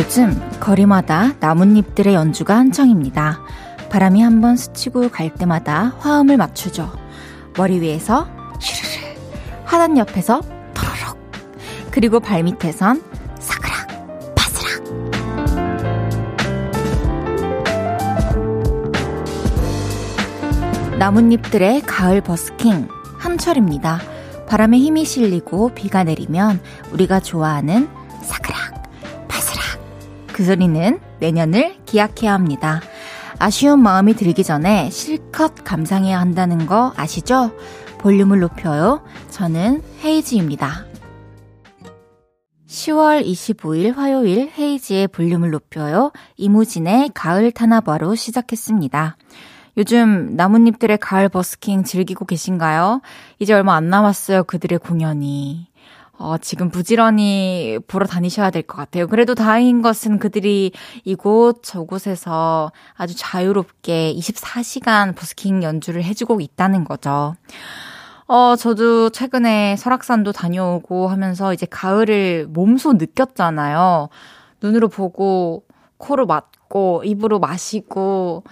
요즘 거리마다 나뭇잎들의 연주가 한창입니다. 바람이 한번 스치고 갈 때마다 화음을 맞추죠. 머리 위에서 슈르르, 하단 옆에서 토로록, 그리고 발 밑에선 사그락, 바스락. 나뭇잎들의 가을 버스킹, 한철입니다. 바람에 힘이 실리고 비가 내리면 우리가 좋아하는. 그 소리는 내년을 기약해야 합니다. 아쉬운 마음이 들기 전에 실컷 감상해야 한다는 거 아시죠? 볼륨을 높여요. 저는 헤이지입니다. 10월 25일 화요일 헤이지의 볼륨을 높여요. 이무진의 가을 타나바로 시작했습니다. 요즘 나뭇잎들의 가을 버스킹 즐기고 계신가요? 이제 얼마 안 남았어요. 그들의 공연이. 어, 지금 부지런히 보러 다니셔야 될 것 같아요. 그래도 다행인 것은 그들이 이곳 저곳에서 아주 자유롭게 24시간 버스킹 연주를 해주고 있다는 거죠. 어, 저도 최근에 설악산도 다녀오고 하면서 이제 가을을 몸소 느꼈잖아요. 눈으로 보고, 코로 맞고, 입으로 마시고,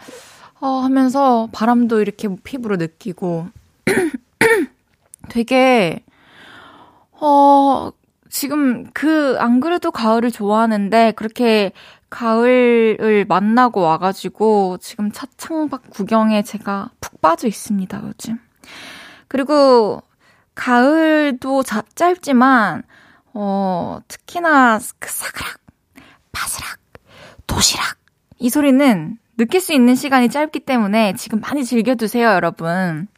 어, 하면서 바람도 이렇게 피부로 느끼고, 되게, 어, 지금 그, 안 그래도 가을을 좋아하는데, 그렇게 가을을 만나고 와가지고, 지금 차창밖 구경에 제가 푹 빠져 있습니다, 요즘. 그리고, 가을도 자, 짧지만, 어, 특히나 그 사그락, 바스락, 도시락. 이 소리는 느낄 수 있는 시간이 짧기 때문에 지금 많이 즐겨두세요, 여러분.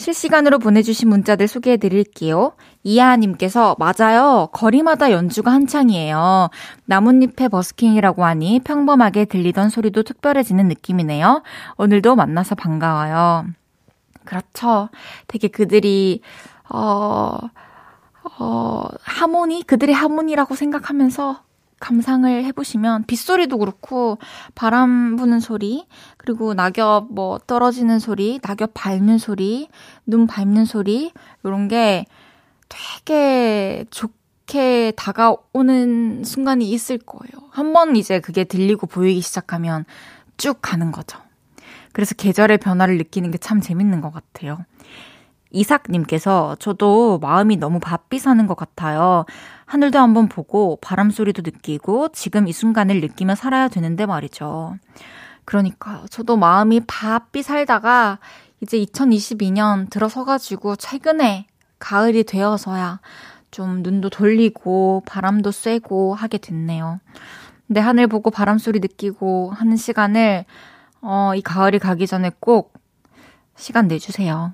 실시간으로 보내주신 문자들 소개해 드릴게요. 이하님께서, 맞아요. 거리마다 연주가 한창이에요. 나뭇잎의 버스킹이라고 하니 평범하게 들리던 소리도 특별해지는 느낌이네요. 오늘도 만나서 반가워요. 그렇죠. 되게 그들이, 어, 어, 하모니? 그들의 하모니라고 생각하면서 감상을 해보시면 빗소리도 그렇고 바람 부는 소리 그리고 낙엽 뭐 떨어지는 소리 낙엽 밟는 소리 눈 밟는 소리 요런 게 되게 좋게 다가오는 순간이 있을 거예요. 한번 이제 그게 들리고 보이기 시작하면 쭉 가는 거죠. 그래서 계절의 변화를 느끼는 게 참 재밌는 것 같아요. 이삭님께서 저도 마음이 너무 바삐 사는 것 같아요. 하늘도 한번 보고 바람 소리도 느끼고 지금 이 순간을 느끼며 살아야 되는데 말이죠. 그러니까 저도 마음이 바삐 살다가 이제 2022년 들어서가지고 최근에 가을이 되어서야 좀 눈도 돌리고 바람도 쐬고 하게 됐네요. 근데 하늘 보고 바람 소리 느끼고 하는 시간을 어, 이 가을이 가기 전에 꼭 시간 내주세요.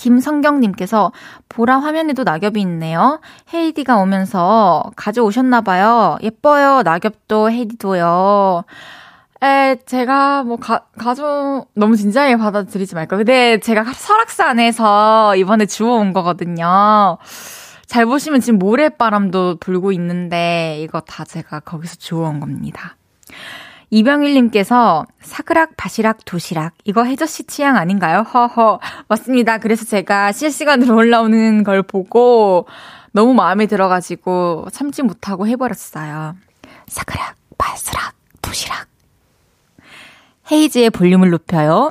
김성경님께서 보라 화면에도 낙엽이 있네요. 헤이디가 오면서 가져오셨나봐요. 예뻐요. 낙엽도 헤이디도요. 에, 제가 뭐 가, 가져, 너무 진지하게 받아들이지 말까. 근데 제가 설악산에서 이번에 주워온 거거든요. 잘 보시면 지금 모래바람도 불고 있는데 이거 다 제가 거기서 주워온 겁니다. 이병일님께서 사그락, 바시락, 도시락. 이거 혜저 씨 취향 아닌가요? 허허. 맞습니다. 그래서 제가 실시간으로 올라오는 걸 보고 너무 마음에 들어가지고 참지 못하고 해버렸어요. 사그락, 바시락, 도시락. 헤이즈의 볼륨을 높여요.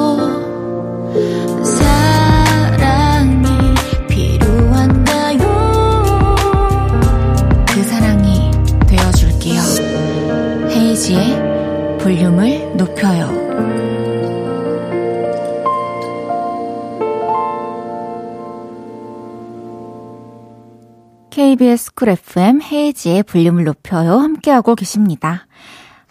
헤이즈의 볼륨을 높여요 KBS 쿨 FM 헤이즈의 볼륨을 높여요 함께하고 계십니다.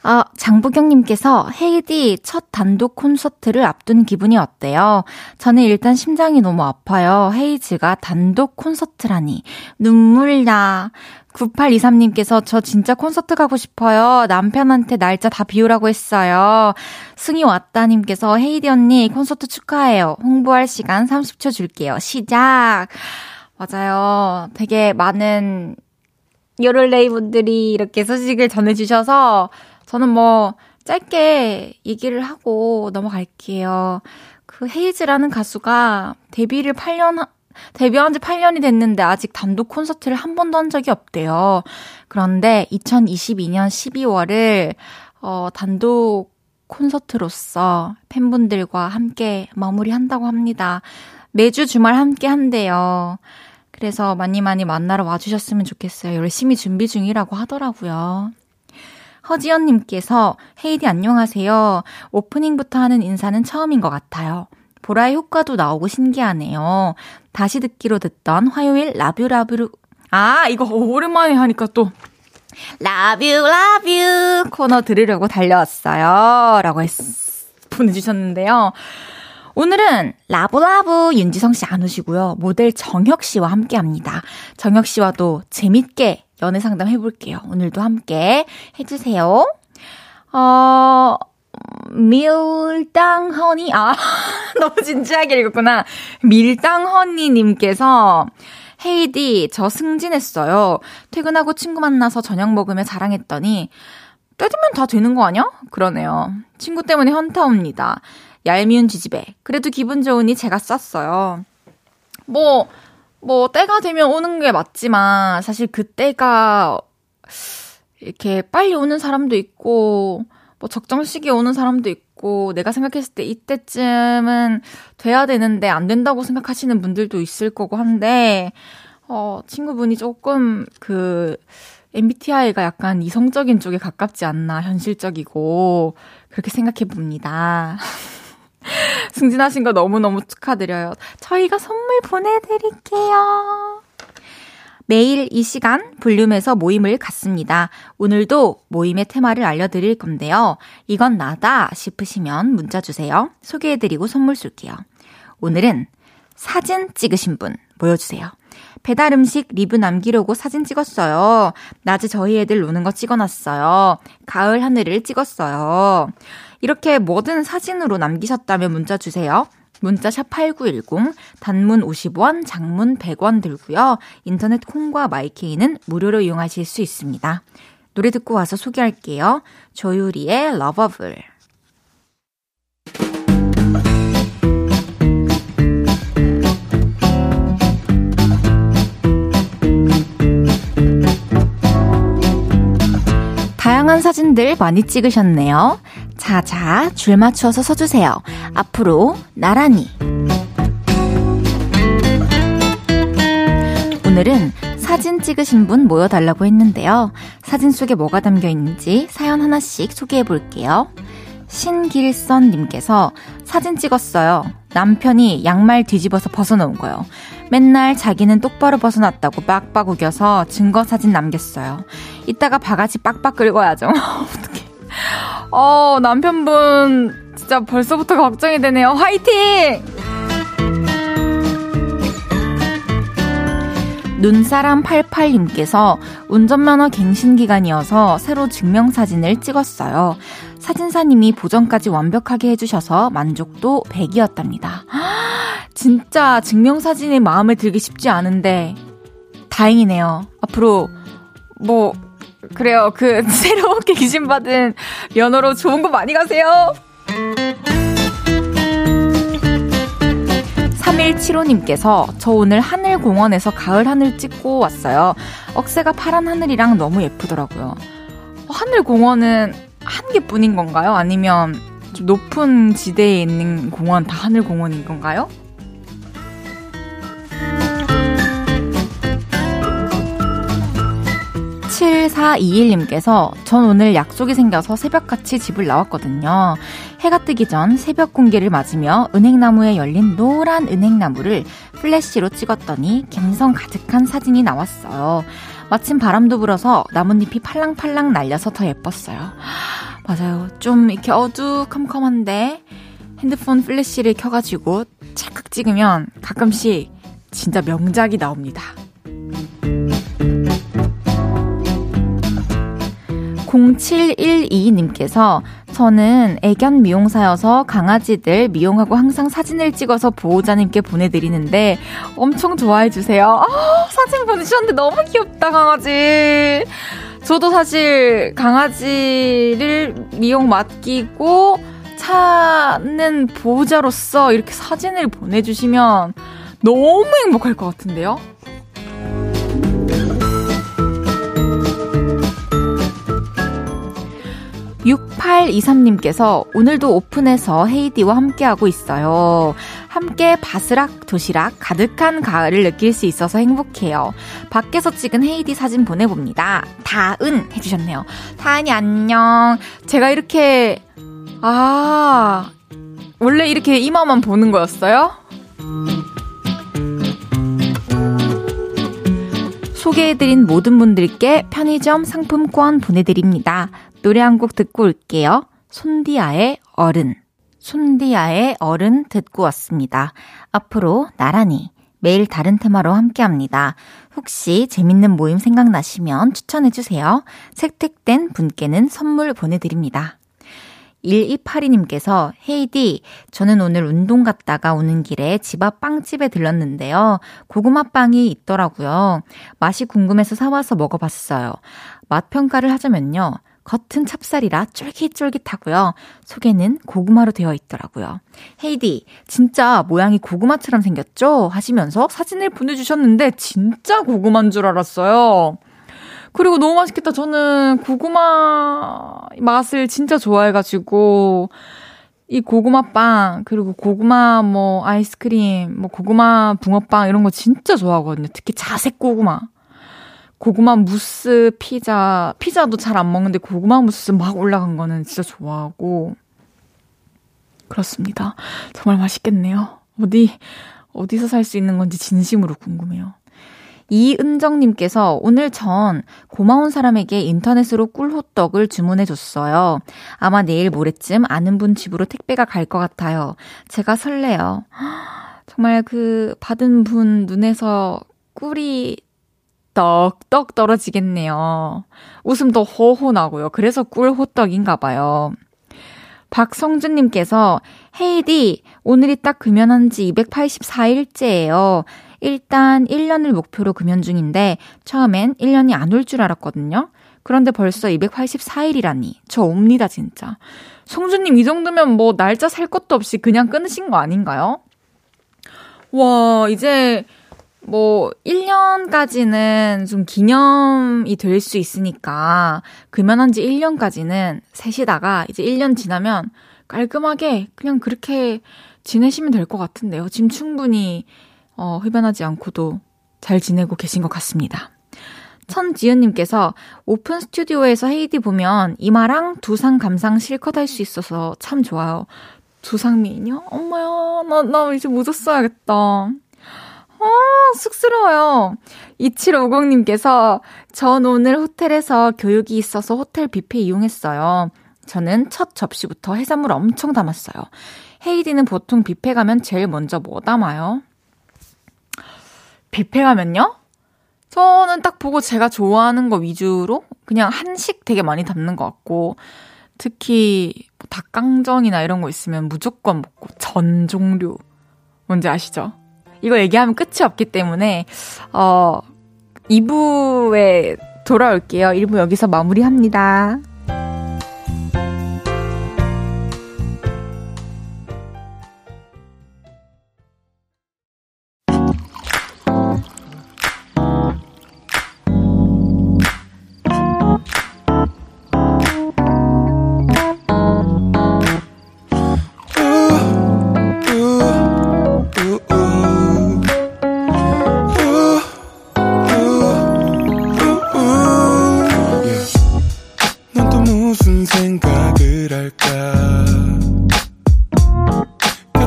아, 장부경님께서 헤이디 첫 단독 콘서트를 앞둔 기분이 어때요? 저는 일단 심장이 너무 아파요. 헤이즈가 단독 콘서트라니. 눈물 나. 9823님께서 저 진짜 콘서트 가고 싶어요. 남편한테 날짜 다 비우라고 했어요. 승희 왔다님께서 헤이디 언니 콘서트 축하해요. 홍보할 시간 30초 줄게요. 시작! 맞아요. 되게 많은 요럴레이 분들이 이렇게 소식을 전해주셔서 저는 뭐 짧게 얘기를 하고 넘어갈게요. 그 헤이즈라는 가수가 데뷔를 8년, 데뷔한 지 8년이 됐는데 아직 단독 콘서트를 한 번도 한 적이 없대요. 그런데 2022년 12월을 어, 단독 콘서트로서 팬분들과 함께 마무리한다고 합니다. 매주 주말 함께 한대요. 그래서 많이 많이 만나러 와주셨으면 좋겠어요. 열심히 준비 중이라고 하더라고요. 허지연님께서 헤이디 안녕하세요. 오프닝부터 하는 인사는 처음인 것 같아요. 보라의 효과도 나오고 신기하네요. 다시 듣기로 듣던 화요일 라뷰라뷰 아 이거 오랜만에 하니까 또 라뷰 라뷰 코너 들으려고 달려왔어요. 라고 했, 보내주셨는데요. 오늘은 라브라브 윤지성 씨 안 오시고요. 모델 정혁 씨와 함께 합니다. 정혁 씨와도 재밌게 연애 상담 해볼게요. 오늘도 함께 해주세요. 어, 밀당 허니, 아, 너무 진지하게 읽었구나. 밀당 허니님께서 헤이디, 저 승진했어요. 퇴근하고 친구 만나서 저녁 먹으며 자랑했더니, 떼주면 다 되는 거 아니야? 그러네요. 친구 때문에 현타 옵니다. 얄미운 지지배. 그래도 기분 좋으니 제가 썼어요. 뭐, 뭐, 때가 되면 오는 게 맞지만, 사실 그 때가, 이렇게 빨리 오는 사람도 있고, 뭐 적정 시기에 오는 사람도 있고, 내가 생각했을 때 이때쯤은 돼야 되는데 안 된다고 생각하시는 분들도 있을 거고 한데, 어, 친구분이 조금 그, MBTI가 약간 이성적인 쪽에 가깝지 않나, 현실적이고, 그렇게 생각해 봅니다. 승진하신 거 너무너무 축하드려요. 저희가 선물 보내드릴게요. 매일 이 시간 볼륨에서 모임을 갖습니다. 오늘도 모임의 테마를 알려드릴 건데요. 이건 나다 싶으시면 문자 주세요. 소개해드리고 선물 쏠게요. 오늘은 사진 찍으신 분 모여주세요. 배달 음식 리뷰 남기려고 사진 찍었어요. 낮에 저희 애들 노는 거 찍어놨어요. 가을 하늘을 찍었어요. 이렇게 뭐든 사진으로 남기셨다면 문자 주세요. 문자 샵 8910 단문 50원, 장문 100원 들고요. 인터넷 콩과 마이케이는 무료로 이용하실 수 있습니다. 노래 듣고 와서 소개할게요. 조유리의 러버블. 다양한 사진들 많이 찍으셨네요. 자자, 줄 맞춰서 서주세요. 앞으로 나란히. 오늘은 사진 찍으신 분 모여달라고 했는데요. 사진 속에 뭐가 담겨 있는지 사연 하나씩 소개해 볼게요. 신길선님께서 사진 찍었어요. 남편이 양말 뒤집어서 벗어놓은 거요. 맨날 자기는 똑바로 벗어놨다고 빡빡 우겨서 증거 사진 남겼어요. 이따가 바가지 빡빡 긁어야죠. 어떡해. 어, 남편분, 진짜 벌써부터 걱정이 되네요. 화이팅! 눈사람 88님께서 운전면허 갱신 기간이어서 새로 증명사진을 찍었어요. 사진사님이 보정까지 완벽하게 해주셔서 만족도 100이었답니다. 진짜 증명사진이 마음에 들기 쉽지 않은데, 다행이네요. 앞으로, 뭐, 그래요. 그 새롭게 기신받은 면허로 좋은 거 많이 가세요. 3175님께서 저 오늘 하늘 공원에서 가을 하늘 찍고 왔어요. 억새가 파란 하늘이랑 너무 예쁘더라고요. 하늘 공원은 한 개뿐인 건가요? 아니면 좀 높은 지대에 있는 공원 다 하늘 공원인 건가요? 7421님께서 전 오늘 약속이 생겨서 새벽같이 집을 나왔거든요. 해가 뜨기 전 새벽 공기를 맞으며 은행나무에 열린 노란 은행나무를 플래시로 찍었더니 감성 가득한 사진이 나왔어요. 마침 바람도 불어서 나뭇잎이 팔랑팔랑 날려서 더 예뻤어요. 맞아요. 좀 이렇게 어두컴컴한데 핸드폰 플래시를 켜가지고 찰칵 찍으면 가끔씩 진짜 명작이 나옵니다. 0712님께서 저는 애견 미용사여서 강아지들 미용하고 항상 사진을 찍어서 보호자님께 보내드리는데 엄청 좋아해주세요. 아, 사진 보내주셨는데 너무 귀엽다, 강아지. 저도 사실 강아지를 미용 맡기고 찾는 보호자로서 이렇게 사진을 보내주시면 너무 행복할 것 같은데요? 6823님께서 오늘도 오픈해서 헤이디와 함께하고 있어요. 함께 바스락 도시락 가득한 가을을 느낄 수 있어서 행복해요. 밖에서 찍은 헤이디 사진 보내봅니다. 다은 해주셨네요. 다은이 안녕. 제가 이렇게, 아, 원래 이렇게 이마만 보는 거였어요? 소개해드린 모든 분들께 편의점 상품권 보내드립니다. 노래 한 곡 듣고 올게요. 손디아의 어른. 손디아의 어른 듣고 왔습니다. 앞으로 나란히 매일 다른 테마로 함께 합니다. 혹시 재밌는 모임 생각나시면 추천해주세요. 색택된 분께는 선물 보내드립니다. 1282님께서 헤이디, 저는 오늘 운동 갔다가 오는 길에 집 앞 빵집에 들렀는데요. 고구마 빵이 있더라고요. 맛이 궁금해서 사와서 먹어봤어요. 맛 평가를 하자면요. 겉은 찹쌀이라 쫄깃쫄깃하고요. 속에는 고구마로 되어 있더라고요. 헤이디, 진짜 모양이 고구마처럼 생겼죠? 하시면서 사진을 보내주셨는데 진짜 고구마인 줄 알았어요. 그리고 너무 맛있겠다. 저는 고구마 맛을 진짜 좋아해가지고, 이 고구마 빵, 그리고 고구마 뭐 아이스크림, 뭐 고구마 붕어빵 이런 거 진짜 좋아하거든요. 특히 자색 고구마. 고구마 무스 피자, 피자도 잘 안 먹는데 고구마 무스 막 올라간 거는 진짜 좋아하고. 그렇습니다. 정말 맛있겠네요. 어디, 어디서 살 수 있는 건지 진심으로 궁금해요. 이은정님께서 오늘 전 고마운 사람에게 인터넷으로 꿀호떡을 주문해줬어요. 아마 내일 모레쯤 아는 분 집으로 택배가 갈 것 같아요. 제가 설레요. 정말 그 받은 분 눈에서 꿀이 떡떡 떨어지겠네요. 웃음도 호호 나고요. 그래서 꿀호떡인가 봐요. 박성준님께서 헤이디 오늘이 딱 금연한 지 284일째예요. 일단 1년을 목표로 금연 중인데 처음엔 1년이 안 올 줄 알았거든요. 그런데 벌써 284일이라니. 저 옵니다, 진짜. 성준님, 이 정도면 뭐 날짜 살 것도 없이 그냥 끊으신 거 아닌가요? 와, 이제 뭐 1년까지는 좀 기념이 될 수 있으니까 금연한 지 1년까지는 세시다가 이제 1년 지나면 깔끔하게 그냥 그렇게 지내시면 될 것 같은데요. 지금 충분히 어, 흡연하지 않고도 잘 지내고 계신 것 같습니다. 천지은님께서 오픈 스튜디오에서 헤이디 보면 이마랑 두상 감상 실컷 할 수 있어서 참 좋아요. 두상 미인이요? 엄마야, 나, 나 이제 못 썼어야겠다. 어, 쑥스러워요. 2750님께서 전 오늘 호텔에서 교육이 있어서 호텔 뷔페 이용했어요. 저는 첫 접시부터 해산물 엄청 담았어요. 헤이디는 보통 뷔페 가면 제일 먼저 뭐 담아요? 뷔페 가면요? 저는 딱 보고 제가 좋아하는 거 위주로 그냥 한식 되게 많이 담는 것 같고 특히 뭐 닭강정이나 이런 거 있으면 무조건 먹고 전 종류 뭔지 아시죠? 이거 얘기하면 끝이 없기 때문에, 어, 2부에 돌아올게요. 1부 여기서 마무리합니다.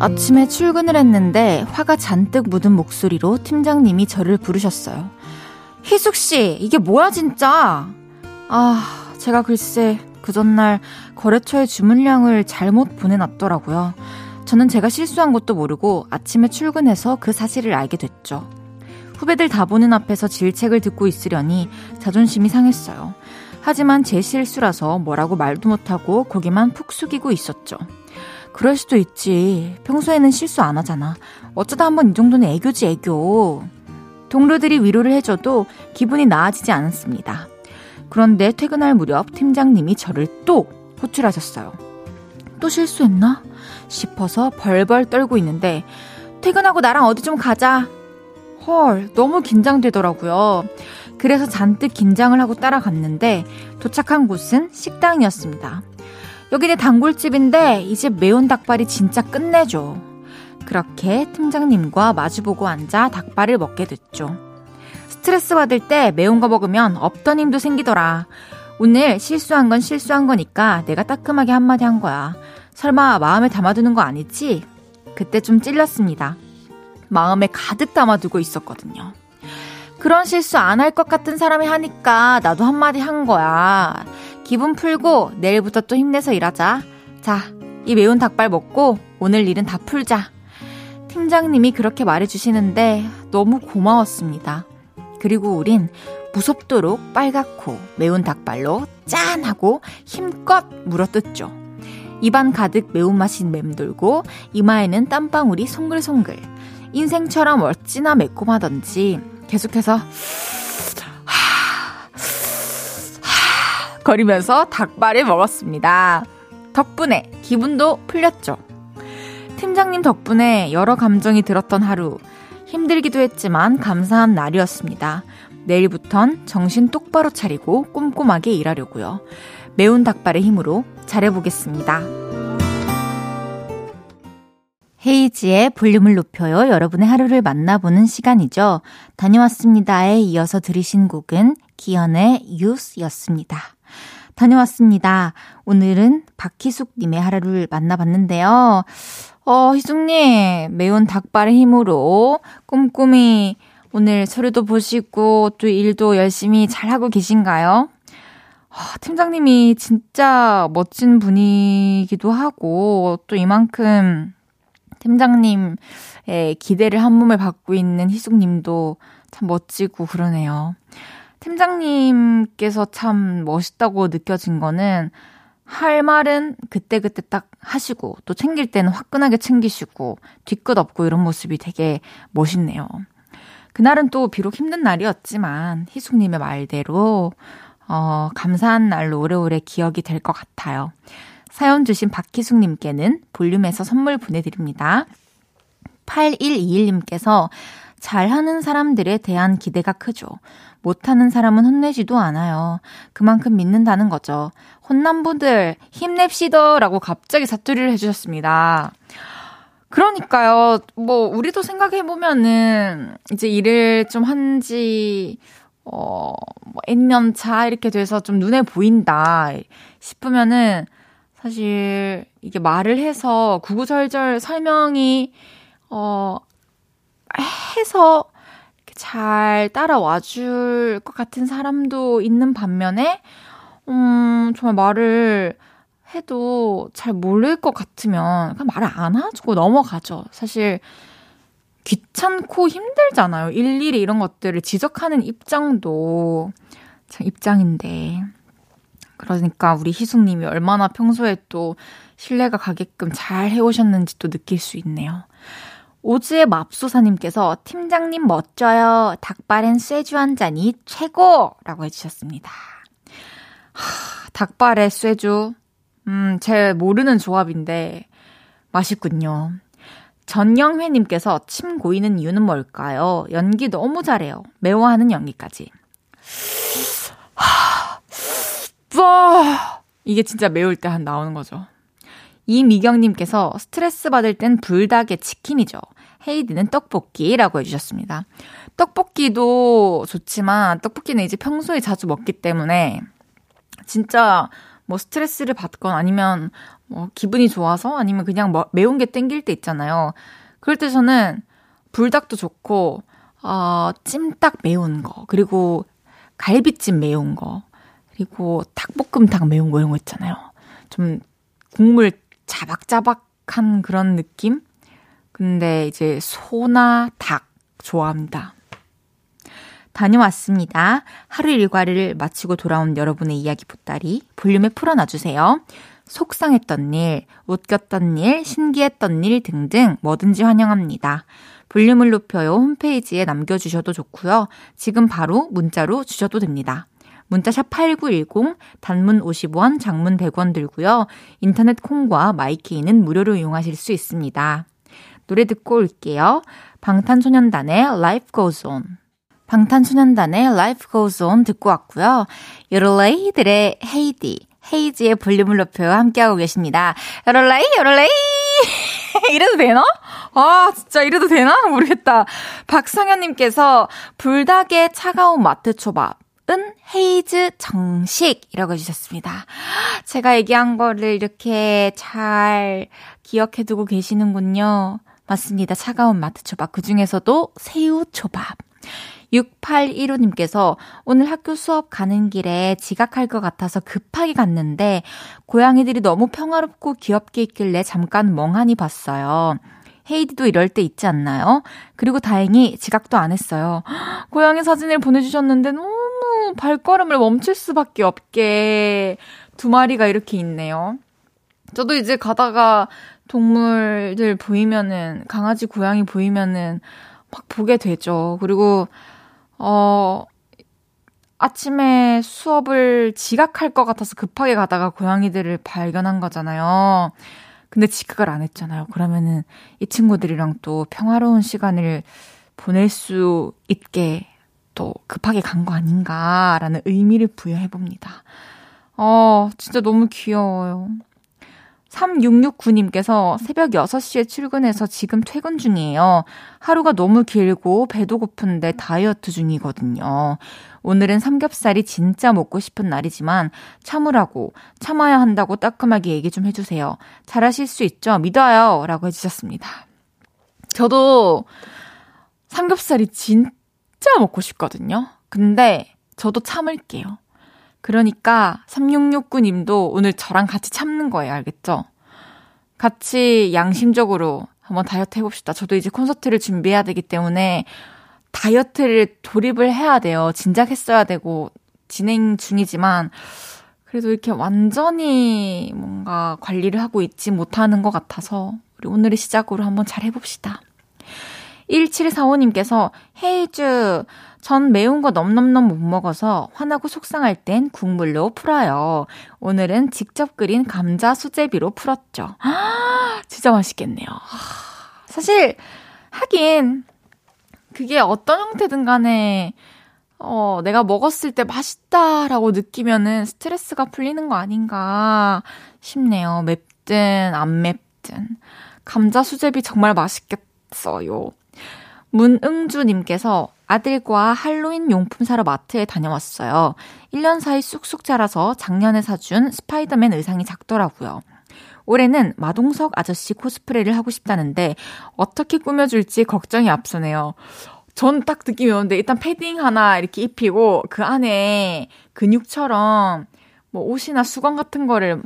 아침에 출근을 했는데 화가 잔뜩 묻은 목소리로 팀장님이 저를 부르셨어요. 희숙씨, 이게 뭐야, 진짜? 아, 제가 글쎄, 그 전날 거래처에 주문량을 잘못 보내놨더라고요. 저는 제가 실수한 것도 모르고 아침에 출근해서 그 사실을 알게 됐죠. 후배들 다 보는 앞에서 질책을 듣고 있으려니 자존심이 상했어요. 하지만 제 실수라서 뭐라고 말도 못하고 고개만 푹 숙이고 있었죠. 그럴 수도 있지. 평소에는 실수 안 하잖아. 어쩌다 한번 이 정도는 애교지, 애교. 동료들이 위로를 해줘도 기분이 나아지지 않았습니다. 그런데 퇴근할 무렵 팀장님이 저를 또 호출하셨어요. 또 실수했나? 싶어서 벌벌 떨고 있는데 퇴근하고 나랑 어디 좀 가자. 헐, 너무 긴장되더라고요. 그래서 잔뜩 긴장을 하고 따라갔는데 도착한 곳은 식당이었습니다. 여기는 단골집인데 이 집 매운 닭발이 진짜 끝내줘. 그렇게 팀장님과 마주보고 앉아 닭발을 먹게 됐죠. 스트레스 받을 때 매운 거 먹으면 없던 힘도 생기더라. 오늘 실수한 건 실수한 거니까 내가 따끔하게 한마디 한 거야. 설마 마음에 담아두는 거 아니지? 그때 좀 찔렸습니다. 마음에 가득 담아두고 있었거든요. 그런 실수 안 할 것 같은 사람이 하니까 나도 한마디 한 거야. 기분 풀고 내일부터 또 힘내서 일하자. 자, 이 매운 닭발 먹고 오늘 일은 다 풀자. 팀장님이 그렇게 말해주시는데 너무 고마웠습니다. 그리고 우린 무섭도록 빨갛고 매운 닭발로 짠! 하고 힘껏 물어뜯죠. 입안 가득 매운맛이 맴돌고 이마에는 땀방울이 송글송글. 인생처럼 어찌나 매콤하던지 계속해서 거리면서 닭발을 먹었습니다. 덕분에 기분도 풀렸죠. 팀장님 덕분에 여러 감정이 들었던 하루. 힘들기도 했지만 감사한 날이었습니다. 내일부턴 정신 똑바로 차리고 꼼꼼하게 일하려고요. 매운 닭발의 힘으로 잘해보겠습니다. 헤이지의 볼륨을 높여요. 여러분의 하루를 만나보는 시간이죠. 다녀왔습니다에 이어서 들으신 곡은 기현의 유스였습니다. 다녀왔습니다. 오늘은 박희숙님의 하루를 만나봤는데요. 어, 희숙님, 매운 닭발의 힘으로 꼼꼼히 오늘 서류도 보시고 또 일도 열심히 잘하고 계신가요? 어, 팀장님이 진짜 멋진 분이기도 하고 또 이만큼 팀장님의 기대를 한 몸에 받고 있는 희숙님도 참 멋지고 그러네요. 팀장님께서 참 멋있다고 느껴진 거는 할 말은 그때그때 딱 하시고 또 챙길 때는 화끈하게 챙기시고 뒤끝 없고 이런 모습이 되게 멋있네요. 그날은 또 비록 힘든 날이었지만 희숙님의 말대로 어, 감사한 날로 오래오래 기억이 될 것 같아요. 사연 주신 박희숙님께는 볼륨에서 선물 보내드립니다. 8121님께서 잘하는 사람들에 대한 기대가 크죠. 못하는 사람은 혼내지도 않아요. 그만큼 믿는다는 거죠. 혼남분들 힘냅시다! 라고 갑자기 사투리를 해주셨습니다. 그러니까요. 뭐, 우리도 생각해 보면은, 이제 일을 좀 한지, 어, 뭐, N년 차 이렇게 돼서 좀 눈에 보인다 싶으면은, 사실, 이게 말을 해서 구구절절 설명이, 어, 해서 잘 따라와 줄 것 같은 사람도 있는 반면에, 음, 정말 말을 해도 잘 모를 것 같으면 그냥 말을 안 하고 넘어가죠. 사실, 귀찮고 힘들잖아요. 일일이 이런 것들을 지적하는 입장도 참 입장인데. 그러니까 우리 희숙님이 얼마나 평소에 또 신뢰가 가게끔 잘 해오셨는지 또 느낄 수 있네요. 오즈의 맙소사님께서 팀장님 멋져요. 닭발엔 쇠주 한 잔이 최고 라고 해주셨습니다. 하, 닭발에 쇠주. 음, 제 모르는 조합인데 맛있군요. 전영회님께서 침 고이는 이유는 뭘까요? 연기 너무 잘해요. 매워하는 연기까지. 하, 이게 진짜 매울 때 한 나오는 거죠. 이미경님께서 스트레스 받을 땐 불닭에 치킨이죠. 헤이디는 떡볶이라고 해주셨습니다. 떡볶이도 좋지만 떡볶이는 이제 평소에 자주 먹기 때문에 진짜 뭐 스트레스를 받건 아니면 뭐 기분이 좋아서 아니면 그냥 뭐 매운 게 땡길 때 있잖아요. 그럴 때 저는 불닭도 좋고 어, 찜닭 매운 거 그리고 갈비찜 매운 거 그리고 닭볶음탕 매운 거 이런 거 있잖아요. 좀 국물 자박자박한 그런 느낌? 근데 이제 소나 닭 좋아합니다. 다녀왔습니다. 하루 일과를 마치고 돌아온 여러분의 이야기 보따리 볼륨에 풀어놔주세요. 속상했던 일, 웃겼던 일, 신기했던 일 등등 뭐든지 환영합니다. 볼륨을 높여요 홈페이지에 남겨주셔도 좋고요. 지금 바로 문자로 주셔도 됩니다. 문자샵 8910, 단문 50원, 장문 100원 들고요. 인터넷 콩과 마이케이는 무료로 이용하실 수 있습니다. 노래 듣고 올게요. 방탄소년단의 Life Goes On. 방탄소년단의 Life Goes On 듣고 왔고요. 요럴레이들의 헤이디, 헤이지의 볼륨을 높여 함께하고 계십니다. 요럴레이, 요럴레이! 이래도 되나? 아, 진짜 이래도 되나? 모르겠다. 박성현님께서 불닭의 차가운 마트 초밥. 은 헤이즈 정식이라고 해주셨습니다. 제가 얘기한 거를 이렇게 잘 기억해 두고 계시는군요. 맞습니다. 차가운 마트 초밥. 그 중에서도 새우 초밥. 6815님께서 오늘 학교 수업 가는 길에 지각할 것 같아서 급하게 갔는데 고양이들이 너무 평화롭고 귀엽게 있길래 잠깐 멍하니 봤어요. 헤이디도 이럴 때 있지 않나요? 그리고 다행히 지각도 안 했어요. 고양이 사진을 보내주셨는데 너무 발걸음을 멈출 수밖에 없게 두 마리가 이렇게 있네요. 저도 이제 가다가 동물들 보이면은, 강아지, 고양이 보이면은 막 보게 되죠. 그리고, 어, 아침에 수업을 지각할 것 같아서 급하게 가다가 고양이들을 발견한 거잖아요. 근데 지각을 안 했잖아요. 그러면은 이 친구들이랑 또 평화로운 시간을 보낼 수 있게 또 급하게 간 거 아닌가라는 의미를 부여해 봅니다. 어, 진짜 너무 귀여워요. 3669님께서 새벽 6시에 출근해서 지금 퇴근 중이에요. 하루가 너무 길고 배도 고픈데 다이어트 중이거든요. 오늘은 삼겹살이 진짜 먹고 싶은 날이지만 참으라고 참아야 한다고 따끔하게 얘기 좀 해주세요. 잘하실 수 있죠? 믿어요. 라고 해주셨습니다. 저도 삼겹살이 진짜 먹고 싶거든요. 근데 저도 참을게요. 그러니까 3669님도 오늘 저랑 같이 참는 거예요. 알겠죠? 같이 양심적으로 한번 다이어트 해봅시다. 저도 이제 콘서트를 준비해야 되기 때문에 다이어트를 돌입을 해야 돼요. 진작 했어야 되고 진행 중이지만 그래도 이렇게 완전히 뭔가 관리를 하고 있지 못하는 것 같아서 우리 오늘의 시작으로 한번 잘 해봅시다. 1745님께서 헤이즈 전 매운 거 넘넘넘 못 먹어서 화나고 속상할 땐 국물로 풀어요. 오늘은 직접 끓인 감자 수제비로 풀었죠. 아, 진짜 맛있겠네요. 사실 하긴 그게 어떤 형태든 간에 어, 내가 먹었을 때 맛있다라고 느끼면은 스트레스가 풀리는 거 아닌가 싶네요. 맵든 안 맵든. 감자 수제비 정말 맛있겠어요. 문응주님께서 아들과 할로윈 용품 사러 마트에 다녀왔어요. 1년 사이 쑥쑥 자라서 작년에 사준 스파이더맨 의상이 작더라고요. 올해는 마동석 아저씨 코스프레를 하고 싶다는데 어떻게 꾸며줄지 걱정이 앞서네요. 전 딱 느낌이 오는데 일단 패딩 하나 이렇게 입히고 그 안에 근육처럼 뭐 옷이나 수건 같은 거를 막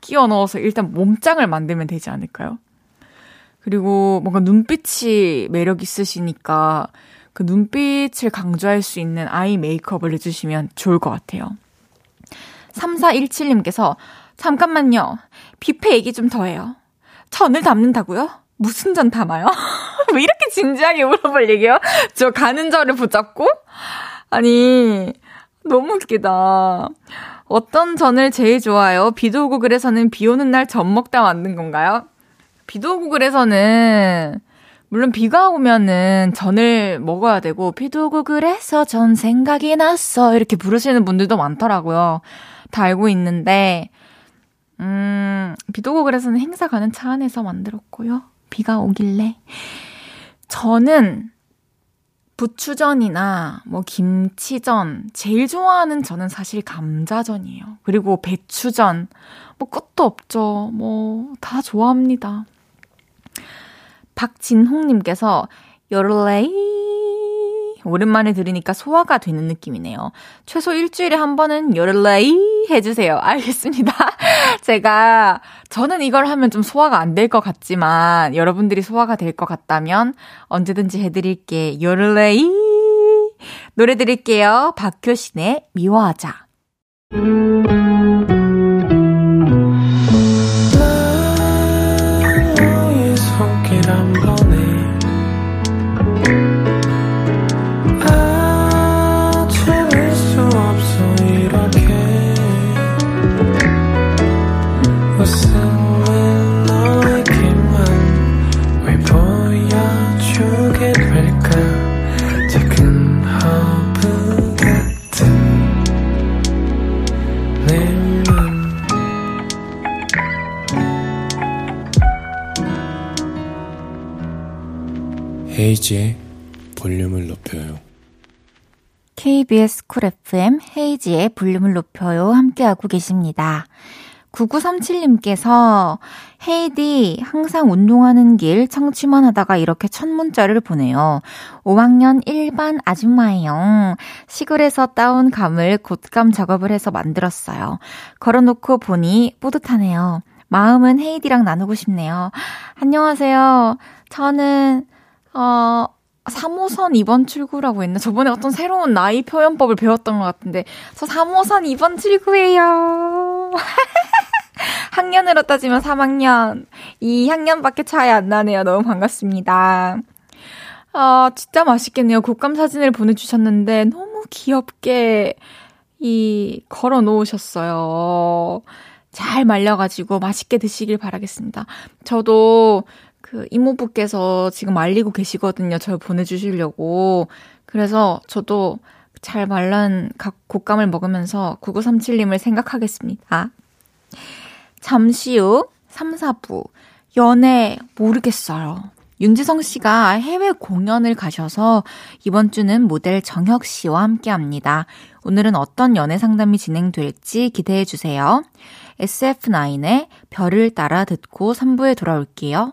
끼워 넣어서 일단 몸짱을 만들면 되지 않을까요? 그리고 뭔가 눈빛이 매력 있으시니까 그 눈빛을 강조할 수 있는 아이 메이크업을 해주시면 좋을 것 같아요. 3417님께서 잠깐만요. 뷔페 얘기 좀 더 해요. 전을 담는다고요? 무슨 전 담아요? 왜 이렇게 진지하게 물어볼 얘기요? 저 가는 저를 붙잡고? 아니, 너무 웃기다. 어떤 전을 제일 좋아요? 비도 오고 그래서는 비 오는 날 전 먹다 만든 건가요? 비도 오고 그래서는 물론 비가 오면은 전을 먹어야 되고 비도 오고 그래서 전 생각이 났어 이렇게 부르시는 분들도 많더라고요. 다 알고 있는데 음 비도 오고 그래서는 행사 가는 차 안에서 만들었고요. 비가 오길래 저는 부추전이나 뭐 김치전 제일 좋아하는 저는 사실 감자전이에요. 그리고 배추전 뭐 끝도 없죠. 뭐 다 좋아합니다. 박진홍님께서 요를레이 오랜만에 들으니까 소화가 되는 느낌이네요. 최소 일주일에 한 번은 요를레이 해주세요. 알겠습니다. 제가 저는 이걸 하면 좀 소화가 안 될 것 같지만 여러분들이 소화가 될 것 같다면 언제든지 해드릴게. 요를레이 노래 드릴게요. 박효신의 미워하자. 헤이즈의 볼륨을 높여요. KBS 쿨 FM 헤이즈의 볼륨을 높여요. 함께하고 계십니다. 9937님께서 헤이디 항상 운동하는 길 청취만 하다가 이렇게 첫 문자를 보내요. 5학년 1반 아줌마예요. 시골에서 따온 감을 곶감 작업을 해서 만들었어요. 걸어놓고 보니 뿌듯하네요. 마음은 헤이디랑 나누고 싶네요. 안녕하세요. 저는 어, 3호선 2번 출구라고 했나? 저번에 어떤 새로운 나이 표현법을 배웠던 것 같은데, 저 3호선 2번 출구예요. 학년으로 따지면 3학년. 2학년밖에 차이 안 나네요. 너무 반갑습니다. 아, 진짜 맛있겠네요. 곶감 사진을 보내주셨는데, 너무 귀엽게, 이, 걸어 놓으셨어요. 잘 말려가지고 맛있게 드시길 바라겠습니다. 저도 그 이모부께서 지금 말리고 계시거든요. 저를 보내주시려고. 그래서 저도 잘 말란 각 곶감을 먹으면서 9937님을 생각하겠습니다. 잠시 후 3, 4부. 연애 모르겠어요. 윤지성 씨가 해외 공연을 가셔서 이번 주는 모델 정혁 씨와 함께 합니다. 오늘은 어떤 연애 상담이 진행될지 기대해 주세요. SF9의 별을 따라 듣고 3부에 돌아올게요.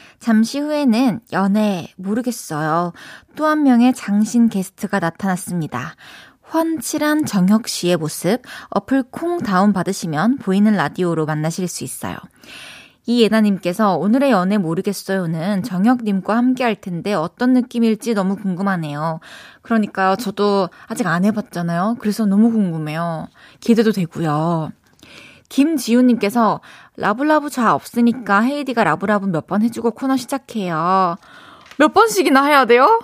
잠시 후에는 연애 모르겠어요. 또 한 명의 장신 게스트가 나타났습니다. 훤칠한 정혁 씨의 모습 어플 콩 다운 받으시면 보이는 라디오로 만나실 수 있어요. 이예나님께서 오늘의 연애 모르겠어요는 정혁님과 함께 할 텐데 어떤 느낌일지 너무 궁금하네요. 그러니까요, 저도 아직 안 해봤잖아요. 그래서 너무 궁금해요. 기대도 되고요. 김지우님께서 라브라브 잘 없으니까 헤이디가 라브라브 몇 번 해주고 코너 시작해요. 몇 번씩이나 해야 돼요?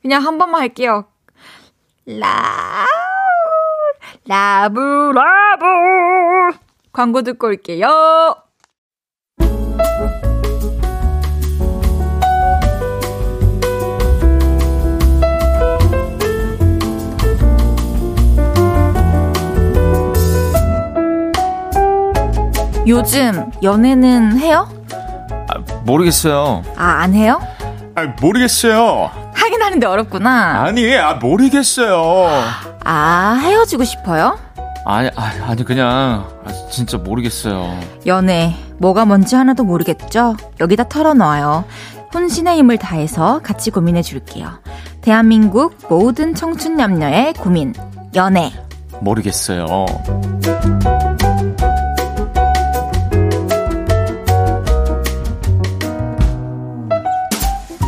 그냥 한 번만 할게요. 라, 라브라브. 광고 듣고 올게요. 요즘 연애는 해요? 아, 모르겠어요. 아, 안 해요? 아, 모르겠어요. 하긴 하는데 어렵구나. 아니, 아, 모르겠어요. 아, 헤어지고 싶어요? 아니, 아니, 아니 그냥 아, 진짜 모르겠어요. 연애 뭐가 뭔지 하나도 모르겠죠? 여기다 털어놔요. 혼신의 힘을 다해서 같이 고민해 줄게요. 대한민국 모든 청춘 남녀의 고민. 연애. 모르겠어요.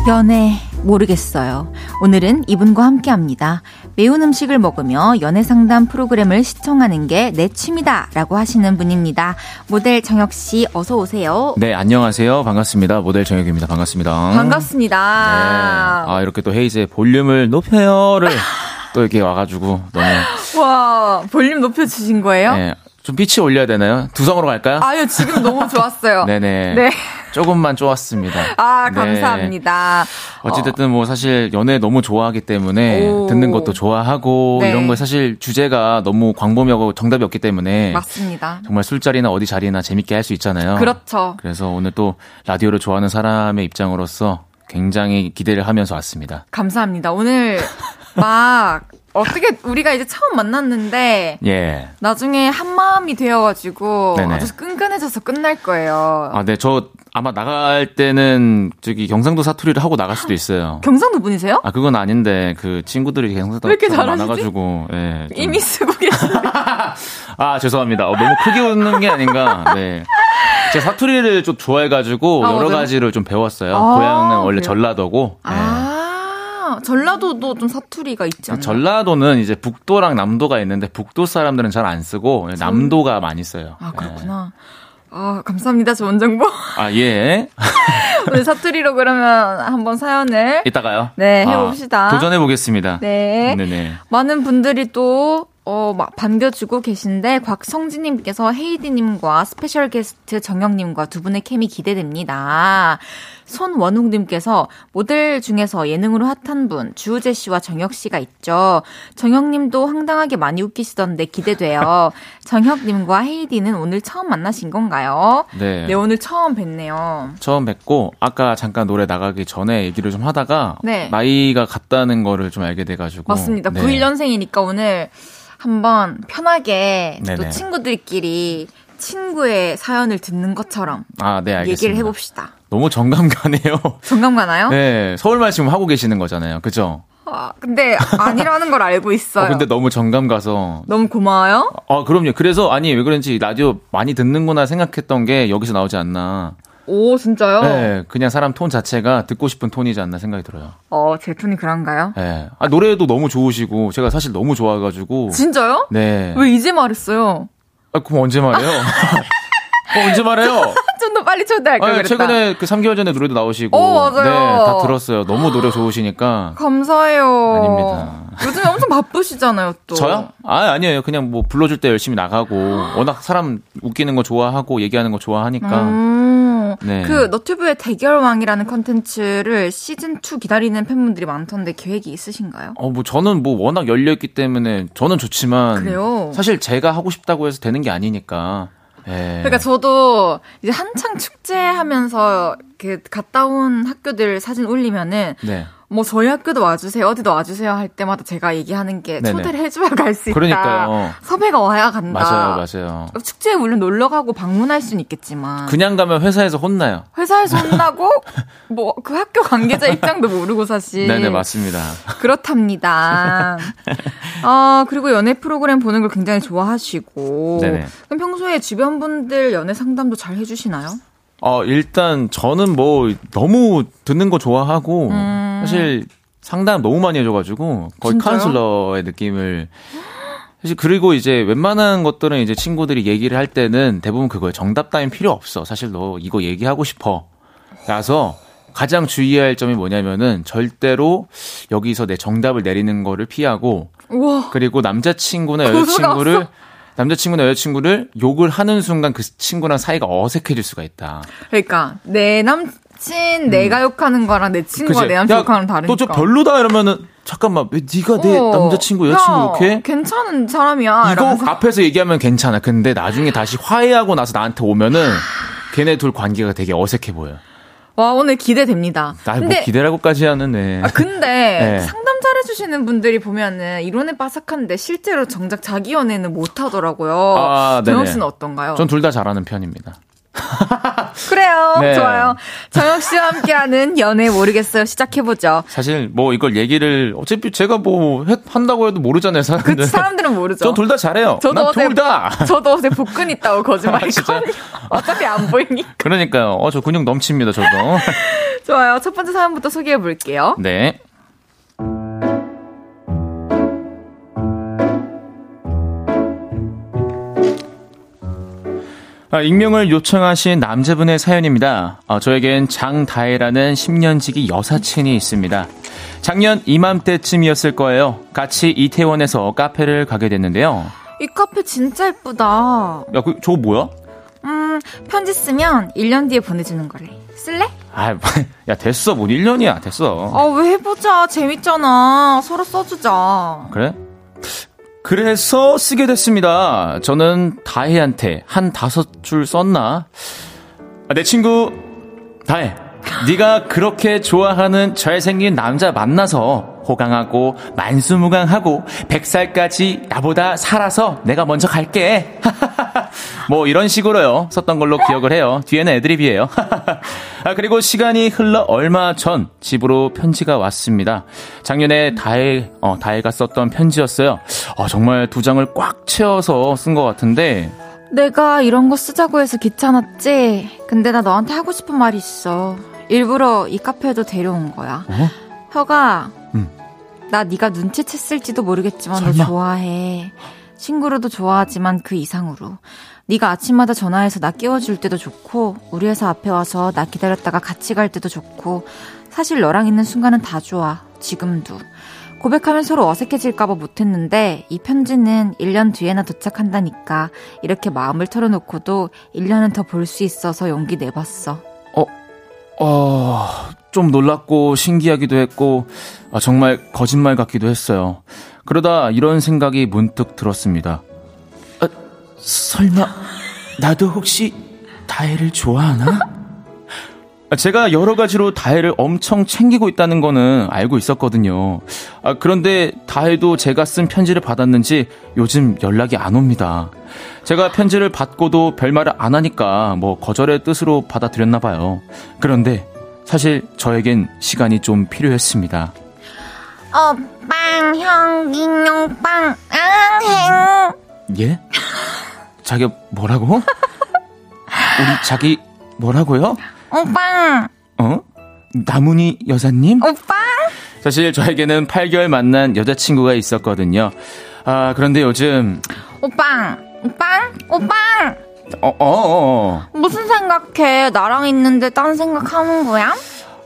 연애 모르겠어요. 오늘은 이분과 함께 합니다. 매운 음식을 먹으며 연애 상담 프로그램을 시청하는 게 내 취미다 라고 하시는 분입니다. 모델 정혁 씨 어서 오세요. 네, 안녕하세요. 반갑습니다. 모델 정혁입니다. 반갑습니다. 반갑습니다. 네. 아, 이렇게 또 헤이즈의 볼륨을 높여요를 또 이렇게 와가지고 너무. 와, 볼륨 높여주신 거예요? 네. 좀 빛이 올려야 되나요? 두성으로 갈까요? 아유, 지금 너무 좋았어요. 네네. 네. 조금만 좋았습니다. 아, 네. 감사합니다. 어찌됐든 뭐 사실 연애 너무 좋아하기 때문에 오. 듣는 것도 좋아하고 네. 이런 거 사실 주제가 너무 광범위하고 정답이 없기 때문에 맞습니다. 정말 술자리나 어디 자리나 재밌게 할 수 있잖아요. 그렇죠. 그래서 오늘 또 라디오를 좋아하는 사람의 입장으로서 굉장히 기대를 하면서 왔습니다. 감사합니다. 오늘 막 어떻게 우리가 이제 처음 만났는데 예. 나중에 한 마음이 되어가지고 네네. 아주 끈끈해져서 끝날 거예요. 아, 네, 저 아마 나갈 때는 저기 경상도 사투리를 하고 나갈 수도 있어요. 경상도 분이세요? 아, 그건 아닌데 그 친구들이 경상도 왜 이렇게 많아가지고 예, 좀... 이미 쓰고 계시네. 아, 죄송합니다. 어, 너무 크게 웃는 게 아닌가. 네. 제가 사투리를 좀 좋아해가지고 아, 여러 맞아요? 가지를 좀 배웠어요. 아, 고향은 원래 그래요? 전라도고. 네. 아. 전라도도 좀 사투리가 있지 않나요? 전라도는 이제 북도랑 남도가 있는데 북도 사람들은 잘 안 쓰고 남도가 많이 써요. 아 그렇구나. 네. 아 감사합니다 좋은 정보. 아 예. 오늘 사투리로 그러면 한번 사연을 이따가요. 네 해 봅시다. 아, 도전해 보겠습니다. 네. 네네. 많은 분들이 또 어, 막 반겨주고 계신데 곽성진님께서 헤이디님과 special guest 정혁님과 두 분의 케미 기대됩니다. 손원웅님께서 모델 중에서 예능으로 핫한 분 주우재 씨와 정혁 씨가 있죠. 정혁님도 황당하게 많이 웃기시던데 기대돼요. 정혁님과 헤이디는 오늘 처음 만나신 건가요? 네. 네 오늘 처음 뵀네요. 처음 뵙고 아까 잠깐 노래 나가기 전에 얘기를 좀 하다가 네. 나이가 같다는 거를 좀 알게 돼가지고 맞습니다. 네. 91년생이니까 오늘 한번 편하게 네네. 또 친구들끼리 친구의 사연을 듣는 것처럼 아, 네, 알겠습니다. 얘기를 해봅시다. 너무 정감 가네요. 정감 가나요? 네, 서울말 지금 하고 계시는 거잖아요. 그죠? 아, 근데 아니라는 걸 알고 있어요. 어, 근데 너무 정감 가서 너무 고마워요. 아, 그럼요. 그래서 아니 왜 그런지 라디오 많이 듣는구나 생각했던 게 여기서 나오지 않나. 오, 진짜요? 네, 그냥 사람 톤 자체가 듣고 싶은 톤이지 않나 생각이 들어요. 어, 제 톤이 그런가요? 네. 아, 노래도 너무 좋으시고, 제가 사실 너무 좋아해가지고. 진짜요? 네. 왜 이제 말했어요? 아, 그럼 언제 말해요? 어, 언제 말해요? 좀 더 빨리 초대할 걸 그랬다. 최근에 그 3개월 전에 노래도 나오시고. 어, 맞아요. 네, 다 들었어요. 너무 노래 좋으시니까. 감사해요. 아닙니다. 요즘에 엄청 바쁘시잖아요, 또. 저요? 아, 아니에요. 그냥 뭐 불러줄 때 열심히 나가고, 워낙 사람 웃기는 거 좋아하고, 얘기하는 거 좋아하니까. 음, 네. 그 너튜브의 대결왕이라는 컨텐츠를 시즌 2 기다리는 팬분들이 많던데 계획이 있으신가요? 어, 뭐 저는 뭐 워낙 열려 있기 때문에 저는 좋지만. 그래요? 사실 제가 하고 싶다고 해서 되는 게 아니니까. 네. 그러니까 저도 이제 한창 축제하면서 그 갔다 온 학교들 사진 올리면은 네. 뭐 저희 학교도 와주세요 어디도 와주세요 할 때마다 제가 얘기하는 게 네네. 초대를 해줘야 갈 수 있다. 그러니까요. 섭외가 와야 간다. 맞아요, 맞아요. 축제에 물론 놀러 가고 방문할 수는 있겠지만 그냥 가면 회사에서 혼나요. 회사에서 혼나고 뭐 그 학교 관계자 입장도 모르고 사실. 네네 맞습니다. 그렇답니다. 어 그리고 연애 프로그램 보는 걸 굉장히 좋아하시고. 네네. 그럼 평소에 주변 분들 연애 상담도 잘 해주시나요? 어, 일단 저는 뭐 너무 듣는 거 좋아하고 음. 사실 상담 너무 많이 해줘가지고 거의 진짜요? 카운슬러의 느낌을 사실 그리고 이제 웬만한 것들은 이제 친구들이 얘기를 할 때는 대부분 그거예요. 정답 따윈 필요 없어. 사실 너 이거 얘기하고 싶어. 라서 가장 주의할 점이 뭐냐면은 절대로 여기서 내 정답을 내리는 거를 피하고 우와. 그리고 남자친구나 여자친구를 남자친구나 여자친구를 욕을 하는 순간 그 친구랑 사이가 어색해질 수가 있다. 그러니까 내 남친 내가 욕하는 거랑 내 친구가 그치? 내 남친 욕하는 다르니까. 또좀 별로다 이러면은 잠깐만 왜 네가 내 어, 남자친구 여자친구 야, 욕해? 괜찮은 사람이야. 이거 이러면서. 앞에서 얘기하면 괜찮아. 근데 나중에 다시 화해하고 나서 나한테 오면은 걔네 둘 관계가 되게 어색해 보여. 와 오늘 기대됩니다. 나뭐 기대라고까지 하는 네. 아 근데 네. 잘 해주시는 분들이 보면은 이론에 빠삭한데 실제로 정작 자기 연애는 못하더라고요. 아, 정혁 씨는 어떤가요? 전 둘 다 잘하는 편입니다. 그래요. 네. 좋아요. 정혁 씨와 함께하는 연애 모르겠어요. 시작해보죠. 사실 뭐 이걸 얘기를 어차피 제가 뭐 한다고 해도 모르잖아요. 사람들. 그 사람들은 모르죠. 전 둘 다 잘해요. 저도 둘 다. 저도 어제 복근 있다고 거짓말 했거든요. 어차피 안 보이니까. 그러니까요. 어, 저 근육 넘칩니다. 저도. 좋아요. 첫 번째 사연부터 소개해 볼게요. 네. 아, 익명을 요청하신 남자분의 사연입니다. 아, 저에겐 장다혜라는 10년지기 여사친이 있습니다. 작년 이맘때쯤이었을 거예요. 같이 이태원에서 카페를 가게 됐는데요. 이 카페 진짜 예쁘다. 야, 그, 저거 뭐야? 음, 편지 쓰면 1년 뒤에 보내주는 거래. 쓸래? 아, 야, 됐어. 뭐 1년이야. 됐어. 아, 왜 해보자. 재밌잖아. 서로 써주자. 그래? 그래서 쓰게 됐습니다. 저는 다혜한테 한 다섯 줄 썼나? 아, 내 친구 다혜, 네가 그렇게 좋아하는 잘생긴 남자 만나서 호강하고 만수무강하고 백살까지 나보다 살아서 내가 먼저 갈게. 뭐 이런 식으로요. 썼던 걸로 기억을 해요. 뒤에는 애드립이에요. 아, 그리고 시간이 흘러 얼마 전 집으로 편지가 왔습니다. 작년에 다혜, 어, 다혜가 썼던 편지였어요. 어, 정말 두 장을 꽉 채워서 쓴 것 같은데. 내가 이런 거 쓰자고 해서 귀찮았지? 근데 나 너한테 하고 싶은 말이 있어. 일부러 이 카페에도 데려온 거야. 어? 혀가, 음. 나 네가 눈치챘을지도 모르겠지만 설마? 너 좋아해. 친구로도 좋아하지만 그 이상으로. 네가 아침마다 전화해서 나 깨워줄 때도 좋고 우리 회사 앞에 와서 나 기다렸다가 같이 갈 때도 좋고 사실 너랑 있는 순간은 다 좋아. 지금도. 고백하면 서로 어색해질까봐 못했는데 이 편지는 1년 뒤에나 도착한다니까 이렇게 마음을 털어놓고도 1년은 더 볼 수 있어서 용기 내봤어. 어, 어, 좀 놀랐고 신기하기도 했고 아, 정말 거짓말 같기도 했어요. 그러다 이런 생각이 문득 들었습니다. 아, 설마 나도 혹시 다혜를 좋아하나? 아, 제가 여러 가지로 다혜를 엄청 챙기고 있다는 거는 알고 있었거든요. 아, 그런데 다혜도 제가 쓴 편지를 받았는지 요즘 연락이 안 옵니다. 제가 편지를 받고도 별말을 안 하니까 뭐 거절의 뜻으로 받아들였나 봐요. 그런데 사실 저에겐 시간이 좀 필요했습니다. 어, 빵, 형, 인형, 빵, 앙행. 예? 자기 뭐라고? 우리 자기 뭐라고요? 오빠. 어? 나문희 여사님? 오빠? 사실 저에게는 8개월 만난 여자친구가 있었거든요. 아, 그런데 요즘. 오빠! 오빠! 오빠! 어, 어, 어, 어. 무슨 생각해? 나랑 있는데 딴 생각하는 거야?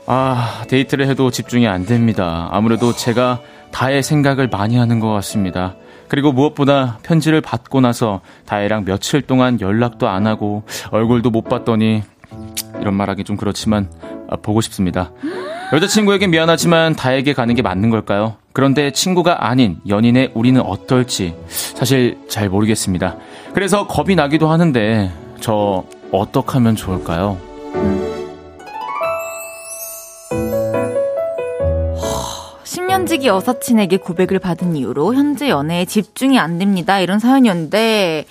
아, 데이트를 해도 집중이 안 됩니다. 아무래도 제가 다의 생각을 많이 하는 것 같습니다. 그리고 무엇보다 편지를 받고 나서 다혜랑 며칠 동안 연락도 안 하고 얼굴도 못 봤더니 이런 말하기 좀 그렇지만 아, 보고 싶습니다. 여자친구에게 미안하지만 다에게 가는 게 맞는 걸까요? 그런데 친구가 아닌 연인의 우리는 어떨지 사실 잘 모르겠습니다. 그래서 겁이 나기도 하는데 저 어떻게 하면 좋을까요? 10년지기 여사친에게 고백을 받은 이후로 현재 연애에 집중이 안 됩니다. 이런 사연이었는데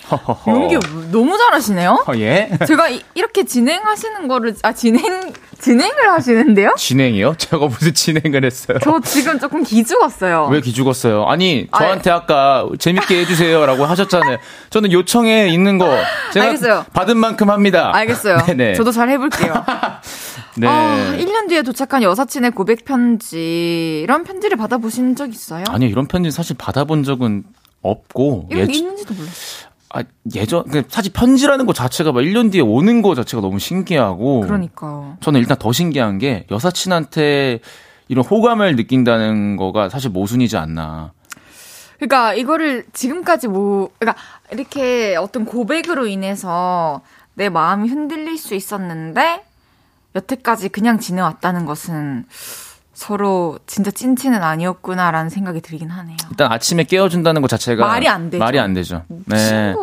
연기 너무 잘하시네요. 어, 예? 제가 이, 렇게 진행하시는 거를 아 진행 진행을 하시는데요? 진행이요? 제가 무슨 진행을 했어요? 저 지금 조금 기죽었어요. 왜 기죽었어요? 아니 저한테 아, 까 재밌게 해주세요라고 하셨잖아요. 저는 요청에 있는 거 제가 알겠어요. 받은 만큼 합니다. 알겠어요. 네네. 저도 잘 해볼게요. 네. 아, 1년 뒤에 도착한 여사친의 고백 편지 이런 편지를 받아보신 적 있어요? 아니요 이런 편지 사실 받아본 적은 없고 이런 게 예, 있는지도 몰랐어요. 아, 예전, 사실 편지라는 것 자체가 막 1년 뒤에 오는 거 자체가 너무 신기하고. 그러니까. 저는 일단 더 신기한 게 여사친한테 이런 호감을 느낀다는 거가 사실 모순이지 않나. 그러니까 이거를 지금까지 뭐, 그러니까 이렇게 어떤 고백으로 인해서 내 마음이 흔들릴 수 있었는데 여태까지 그냥 지내왔다는 것은 서로 진짜 찐친은 아니었구나라는 생각이 들긴 하네요. 일단 아침에 깨워준다는 것 자체가 말이 안 되죠. 말이 안 되죠. 네.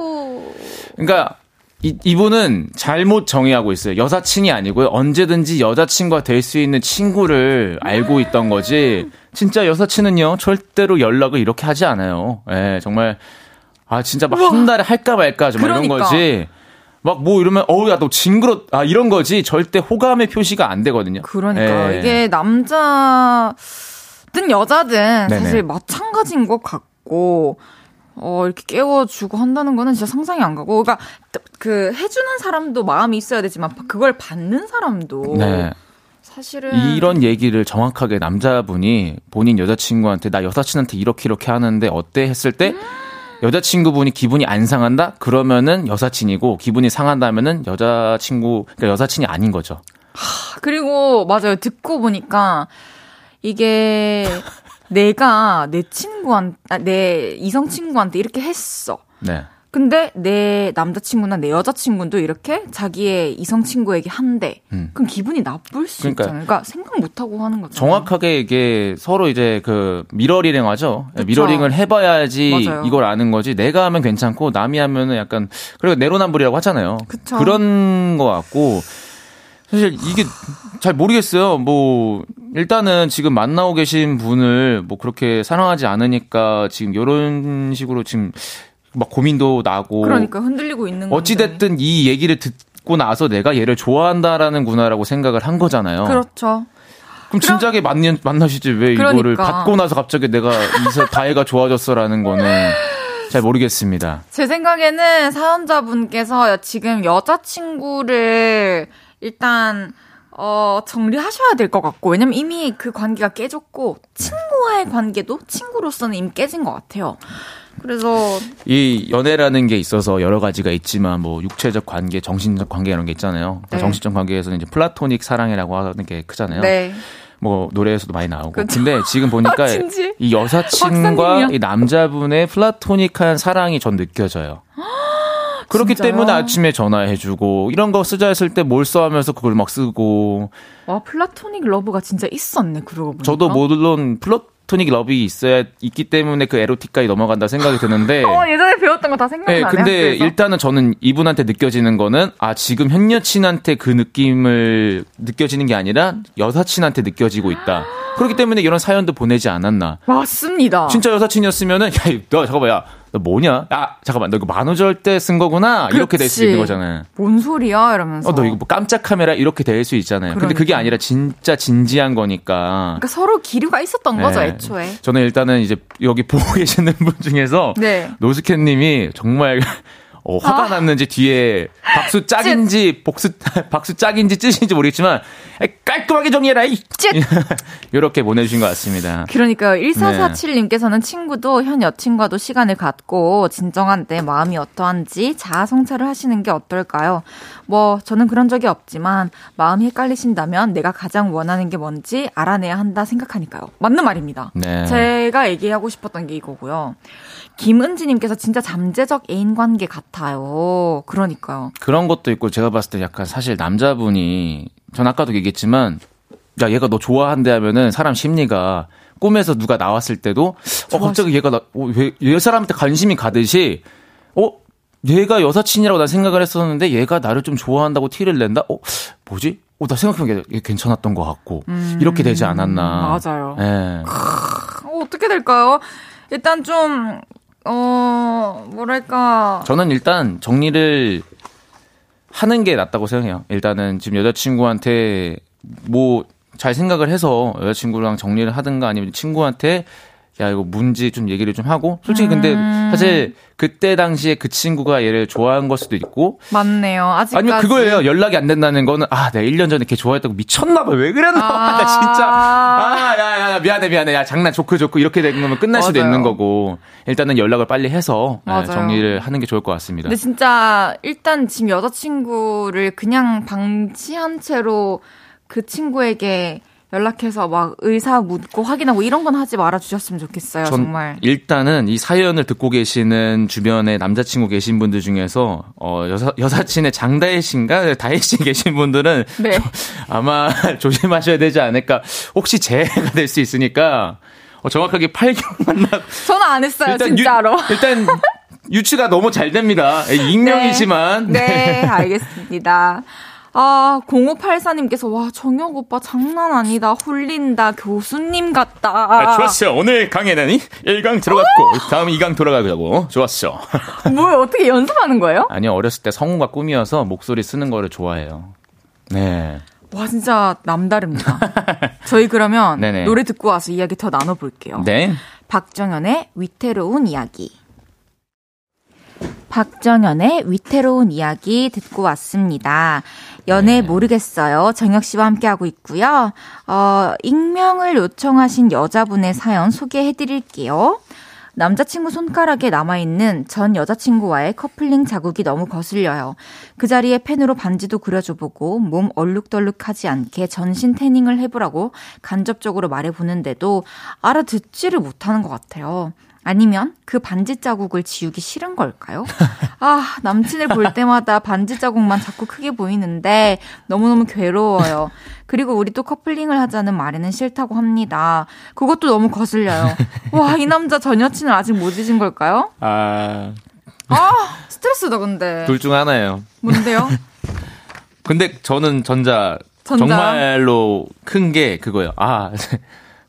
그러니까 이, 이분은 잘못 정의하고 있어요. 여사친이 아니고요. 언제든지 여자친구가 될 수 있는 친구를 알고 있던 거지. 진짜 여사친은요, 절대로 연락을 이렇게 하지 않아요. 예, 네, 정말, 아, 진짜 막 한 달에 할까 말까 좀 그러니까. 이런 거지. 막 뭐 이러면 어우 야 너 징그러 아 이런 거지 절대 호감의 표시가 안 되거든요. 그러니까 예. 이게 남자든 여자든 네네. 사실 마찬가지인 것 같고 어 이렇게 깨워주고 한다는 거는 진짜 상상이 안 가고 그러니까 그 해주는 사람도 마음이 있어야 되지만 그걸 받는 사람도 네. 사실은 이런 얘기를 정확하게 남자분이 본인 여자친구한테 나 여사친한테 이렇게 이렇게 하는데 어때 했을 때 음. 여자친구분이 기분이 안 상한다? 그러면은 여사친이고 기분이 상한다면은 여자친구 그러니까 여사친이 아닌 거죠. 하, 그리고 맞아요. 듣고 보니까 이게 내가 내 친구한 아, 내 이성 친구한테 이렇게 했어. 네. 근데 내 남자친구나 내 여자친구도 이렇게 자기의 이성 친구에게 한대. 음. 그럼 기분이 나쁠 수 그러니까, 있잖아요. 그러니까 생각 못 하고 하는 거죠. 정확하게 이게 서로 이제 그 미러링 하죠. 그쵸? 미러링을 해봐야지 맞아요. 이걸 아는 거지. 내가 하면 괜찮고 남이 하면은 약간 그리고 내로남불이라고 하잖아요. 그쵸? 그런 거 같고 사실 이게 잘 모르겠어요. 뭐 일단은 지금 만나고 계신 분을 뭐 그렇게 사랑하지 않으니까 지금 이런 식으로 지금 막 고민도 나고. 그러니까 흔들리고 있는 거. 어찌됐든 이 얘기를 듣고 나서 내가 얘를 좋아한다라는 구나라고 생각을 한 거잖아요. 그렇죠. 그럼 진작에 만나, 만나시지 왜 그러니까. 이거를 받고 나서 갑자기 내가 이사 다해가 좋아졌어라는 거는 잘 모르겠습니다. 제 생각에는 사연자분께서 지금 여자친구를 일단 어, 정리하셔야 될 것 같고, 왜냐면 이미 그 관계가 깨졌고, 친구와의 관계도 친구로서는 이미 깨진 것 같아요. 그래서 이 연애라는 게 있어서 여러 가지가 있지만 뭐 육체적 관계, 정신적 관계 이런 게 있잖아요. 그러니까 네. 정신적 관계에서는 이제 플라토닉 사랑이라고 하는 게 크잖아요. 네. 뭐 노래에서도 많이 나오고. 그쵸? 근데 지금 보니까 이 여사친과 이 남자분의 플라토닉한 사랑이 전 느껴져요. 그렇기 진짜요? 때문에 아침에 전화해주고 이런 거 쓰자 했을 때 뭘 써 하면서 그걸 막 쓰고. 와 플라토닉 러브가 진짜 있었네 그러고 보니까. 저도 물론 플라 플라토닉 러브이 있어야 있기 때문에 그 에로틱까지 넘어간다 생각이 드는데. 어, 예전에 배웠던 거 다 생각나네. 네, 근데 학교에서. 일단은 저는 이분한테 느껴지는 거는 아 지금 현 여친한테 그 느낌을 느껴지는 게 아니라 여사친한테 느껴지고 있다. 그렇기 때문에 이런 사연도 보내지 않았나. 맞습니다. 진짜 여사친이었으면은 야너 잠깐만 야 너 뭐냐? 아, 잠깐만, 너 이거 만우절 때 쓴 거구나? 그렇지. 이렇게 될 수 있는 거잖아요. 뭔 소리야? 이러면서. 어, 너 이거 뭐 깜짝 카메라 이렇게 될 수 있잖아요. 그러니까. 근데 그게 아니라 진짜 진지한 거니까. 그러니까 서로 기류가 있었던 네. 거죠, 애초에. 저는 일단은 이제 여기 보고 계시는 분 중에서. 네. 노스캔 님이 정말 어, 화가 아. 났는지 뒤에 박수 짝인지 복수 박수 짝인지 찌인지 모르겠지만 깔끔하게 정리해라 이 이렇게 보내주신 것 같습니다. 그러니까 1447님께서는 네. 친구도 현 여친과도 시간을 갖고 진정한 내 마음이 어떠한지 자아 성찰을 하시는 게 어떨까요? 뭐 저는 그런 적이 없지만 마음이 헷갈리신다면 내가 가장 원하는 게 뭔지 알아내야 한다 생각하니까요. 맞는 말입니다. 네. 제가 얘기하고 싶었던 게 이거고요. 김은지님께서 진짜 잠재적 애인 관계 같 아요. 그러니까요. 그런 것도 있고 제가 봤을 때 약간 사실 남자분이 전 아까도 얘기했지만 야 얘가 너 좋아한대 하면은 사람 심리가 꿈에서 누가 나왔을 때도 어 갑자기 얘가 나, 어, 왜, 얘 사람한테 관심이 가듯이 어 얘가 여사친이라고 난 생각을 했었는데 얘가 나를 좀 좋아한다고 티를 낸다? 어 뭐지? 어, 나 생각해보니까 괜찮았던 것 같고 음, 이렇게 되지 않았나? 맞아요. 예. 네. 어떻게 될까요? 일단 좀 어, 뭐랄까. 저는 일단 정리를 하는 게 낫다고 생각해요. 일단은 지금 여자친구한테 뭐 잘 생각을 해서 여자친구랑 정리를 하든가 아니면 친구한테 야 이거 문제 좀 얘기를 좀 하고 솔직히 근데 음. 사실 그때 당시에 그 친구가 얘를 좋아한 걸 수도 있고. 맞네요. 아직까지. 아니면 그거예요. 연락이 안 된다는 거는 아 내가 1년 전에 걔 좋아했다고 미쳤나 봐. 왜 그랬나 아. 나 진짜. 아야야 야, 미안해 미안해. 야 장난 좋고 좋고. 이렇게 된 거면 끝날 맞아요. 수도 있는 거고. 일단은 연락을 빨리 해서 네, 정리를 하는 게 좋을 것 같습니다. 근데 진짜 일단 지금 여자친구를 그냥 방치한 채로 그 친구에게 연락해서 막 의사 묻고 확인하고 이런 건 하지 말아 주셨으면 좋겠어요. 정말. 일단은 이 사연을 듣고 계시는 주변에 남자친구 계신 분들 중에서 어 여사 여사친의 장다혜 씨인가 다혜 씨 계신 분들은 네. 아마 조심하셔야 되지 않을까. 혹시 재해가 될 수 있으니까 어, 정확하게 8개월 만나. 저는 안 했어요, 일단 진짜로. 유, 일단 유치가 너무 잘 됩니다. 익명이지만. 네, 네 알겠습니다. 아, 0584님께서, 와, 정혁 오빠 장난 아니다. 홀린다. 교수님 같다. 아, 좋았어. 오늘 강의는 1강 들어갔고, 다음 2강 돌아가고. 좋았어. 뭘 어떻게 연습하는 거예요? 아니요, 어렸을 때 성우가 꿈이어서 목소리 쓰는 거를 좋아해요. 네. 와, 진짜 남다릅니다. 저희 그러면 네네. 노래 듣고 와서 이야기 더 나눠볼게요. 네. 박정현의 위태로운 이야기. 박정현의 위태로운 이야기 듣고 왔습니다. 연애 네. 모르겠어요. 정혁 씨와 함께하고 있고요. 어, 익명을 요청하신 여자분의 사연 소개해 드릴게요. 남자친구 손가락에 남아있는 전 여자친구와의 커플링 자국이 너무 거슬려요. 그 자리에 펜으로 반지도 그려줘보고 몸 얼룩덜룩하지 않게 전신 태닝을 해보라고 간접적으로 말해보는데도 알아듣지를 못하는 것 같아요. 아니면 그 반지 자국을 지우기 싫은 걸까요? 아, 남친을 볼 때마다 반지 자국만 자꾸 크게 보이는데 너무너무 괴로워요. 그리고 우리 또 커플링을 하자는 말에는 싫다고 합니다. 그것도 너무 거슬려요. 와, 이 남자 전 여친을 아직 못 잊은 걸까요? 아. 아, 스트레스다, 근데. 둘 중 하나예요. 뭔데요? 근데 저는 전자, 전자. 정말로 큰 게 그거예요. 아,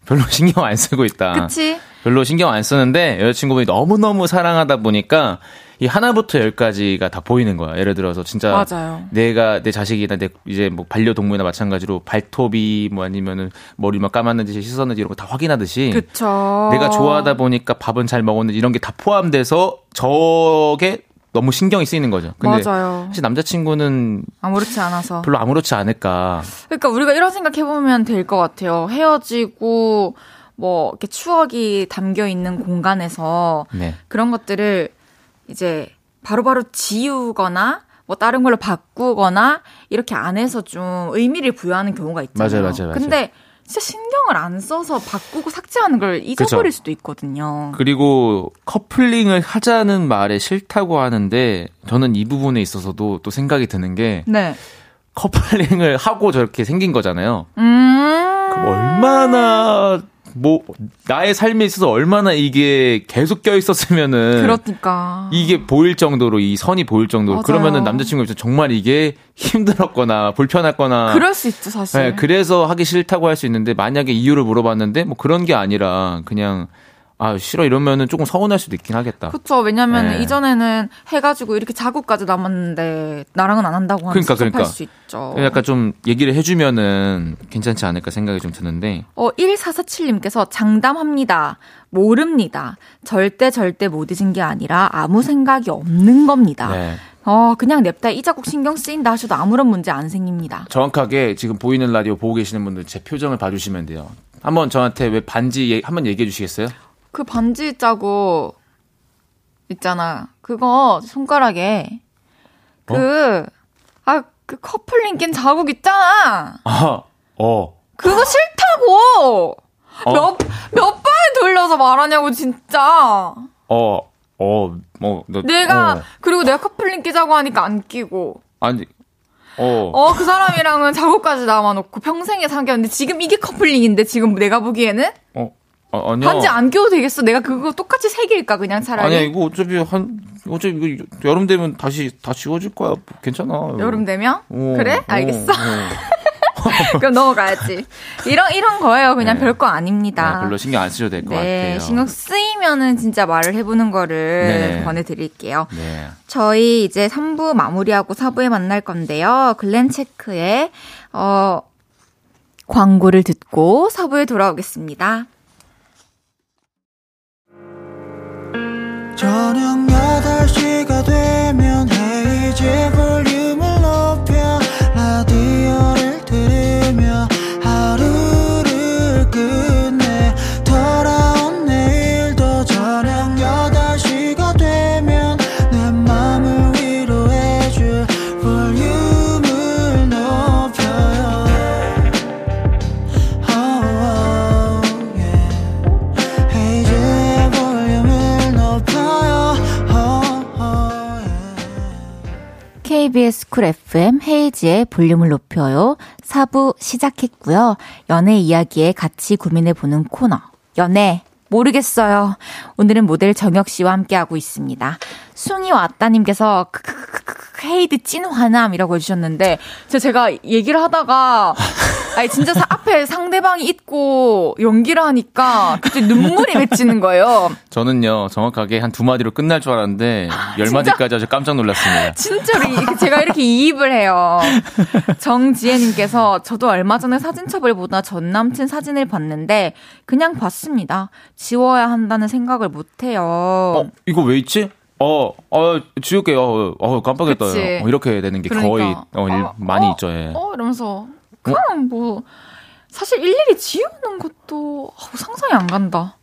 별로 신경 안 쓰고 있다. 그치? 별로 신경 안 쓰는데 여자친구분이 너무너무 사랑하다 보니까 이 하나부터 열까지가 다 보이는 거야. 예를 들어서 진짜 맞아요. 내가 내 자식이나 내 이제 뭐 반려동물이나 마찬가지로 발톱이 뭐 아니면은 머리만 감았는지 씻었는지 이런 거 다 확인하듯이 그쵸. 내가 좋아하다 보니까 밥은 잘 먹었는지 이런 게 다 포함돼서 저게 너무 신경이 쓰이는 거죠. 근데 맞아요. 사실 남자친구는 아무렇지 않아서. 별로 아무렇지 않을까. 그러니까 우리가 이런 생각 해보면 될 것 같아요. 헤어지고, 뭐, 이렇게 추억이 담겨 있는 공간에서 네. 그런 것들을 이제 바로바로 지우거나 뭐 다른 걸로 바꾸거나 이렇게 안 해서 좀 의미를 부여하는 경우가 있잖아요. 맞아요, 맞아요, 맞아요. 근데 진짜 신경을 안 써서 바꾸고 삭제하는 걸 잊어버릴 그쵸. 수도 있거든요. 그리고 커플링을 하자는 말에 싫다고 하는데 저는 이 부분에 있어서도 또 생각이 드는 게 네. 커플링을 하고 저렇게 생긴 거잖아요. 음. 그럼 얼마나 뭐 나의 삶에 있어서 얼마나 이게 계속 껴 있었으면은 그러니까. 이게 보일 정도로 이 선이 보일 정도로 맞아요. 그러면은 남자친구 입장 정말 이게 힘들었거나 불편했거나 그럴 수 있죠, 사실. 네, 그래서 하기 싫다고 할 수 있는데 만약에 이유를 물어봤는데 뭐 그런 게 아니라 그냥 아 싫어 이러면은 조금 서운할 수도 있긴 하겠다. 그쵸. 왜냐면 네. 이전에는 해가지고 이렇게 자국까지 남았는데 나랑은 안 한다고 하면 그러니까, 그러니까. 수 있죠. 약간 좀 얘기를 해주면은 괜찮지 않을까 생각이 좀 드는데 어, 1447님께서 장담합니다. 모릅니다. 절대 절대 못 잊은 게 아니라 아무 생각이 없는 겁니다. 네. 어, 그냥 냅다 이 자국 신경 쓰인다 하셔도 아무런 문제 안 생깁니다. 정확하게 지금 보이는 라디오 보고 계시는 분들 제 표정을 봐주시면 돼요. 한번 저한테 왜 반지 얘- 한번 얘기해 주시겠어요? 그 반지 자국 있잖아. 그거 손가락에 그, 아, 그 커플링 낀 자국 있잖아. 아, 어. 그거 싫다고! 어. 몇, 몇 번을 돌려서 말하냐고, 진짜. 어, 어, 뭐, 너, 내가, 어. 그리고 내가 커플링 끼자고 하니까 안 끼고. 아니, 어, 어, 그 사람이랑은 자국까지 남아놓고 평생에 사귀었는데 지금 이게 커플링인데 지금 내가 보기에는? 어, 어, 아니야. 반지 안 껴도 되겠어. 내가 그거 똑같이 새길까, 그냥 차라리. 아니야, 이거 어차피 한, 어차피 이거 여름 되면 다시 다 지워질 거야. 괜찮아. 여름 되면? 어, 그래? 어, 알겠어. 어. 그럼 넘어가야지. 이런, 이런 거예요. 그냥 네. 별거 아닙니다. 네, 별로 신경 안 쓰셔도 될것 네, 같아요. 신경 쓰이면은 진짜 말을 해보는 거를 네. 권해드릴게요. 네. 저희 이제 3부 마무리하고 4부에 만날 건데요. 글렌체크의, 어, 광고를 듣고 4부에 돌아오겠습니다. 저녁 8시가 되면 헤이즈 볼륨 KBS 쿨 FM 헤이즈의 볼륨을 높여요. 4부 시작했고요. 연애 이야기에 같이 고민해보는 코너. 연애. 모르겠어요. 오늘은 모델 정혁 씨와 함께하고 있습니다. 숭이 왔다님께서 크크크크 헤이디 찐 화남이라고 해주셨는데 제가 얘기를 하다가 아니 진짜 사- 앞에 상대방이 있고 연기를 하니까 갑자기 눈물이 맺히는 거예요. 저는요, 정확하게 한 두 마디로 끝날 줄 알았는데, 열 마디까지 아주 깜짝 놀랐습니다. 진짜로 이- 제가 이렇게 이입을 해요. 정지혜님께서 저도 얼마 전에 사진첩을 보다 전 남친 사진을 봤는데 그냥 봤습니다. 지워야 한다는 생각을 못 해요. 어, 이거 왜 있지? 어, 어, 지울게요. 어, 어 깜빡했다. 어, 이렇게 되는 게 그러니까. 거의 어, 일- 어, 많이 어, 있죠. 예. 어 이러면서 그냥 뭐 사실 일일이 지우는 것도 아우, 상상이 안 간다.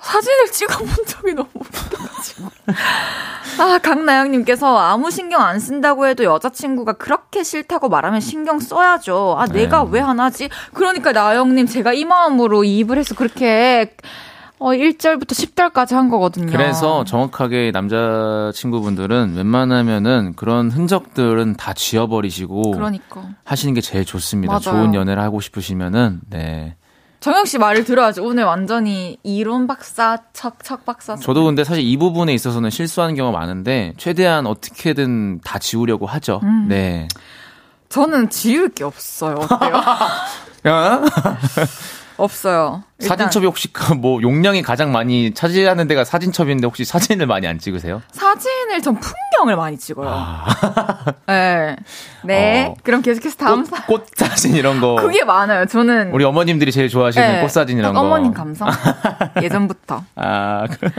사진을 찍어본 적이 너무 없어가지고. 아, 강나영님께서 아무 신경 안 쓴다고 해도 여자친구가 그렇게 싫다고 말하면 신경 써야죠. 아, 내가 네. 왜안 하지? 그러니까 나영님, 제가 이 마음으로 이입을 해서 그렇게, 어, 1절부터 10절까지 한 거거든요. 그래서 정확하게 남자친구분들은 웬만하면은 그런 흔적들은 다 지워버리시고 그러니까. 하시는 게 제일 좋습니다. 맞아요. 좋은 연애를 하고 싶으시면은 네. 정혁 씨 말을 들어야죠. 오늘 완전히 이론 박사, 척, 척 박사. 저도 근데 사실 이 부분에 있어서는 실수하는 경우가 많은데 최대한 어떻게든 다 지우려고 하죠. 음. 네. 저는 지울 게 없어요. 어때요? 야? 없어요. 일단 사진첩이 혹시 그뭐 용량이 가장 많이 차지하는 데가 사진첩인데 혹시 사진을 많이 안 찍으세요? 사진을 전 풍경을 많이 찍어요. 네. 네. 어. 그럼 계속해서 다음 사꽃 사진 이런 거. 그게 많아요. 저는 우리 어머님들이 제일 좋아하시는 네, 꽃 사진 이런 딱 거. 어머님 감성. 예전부터. 아, 그-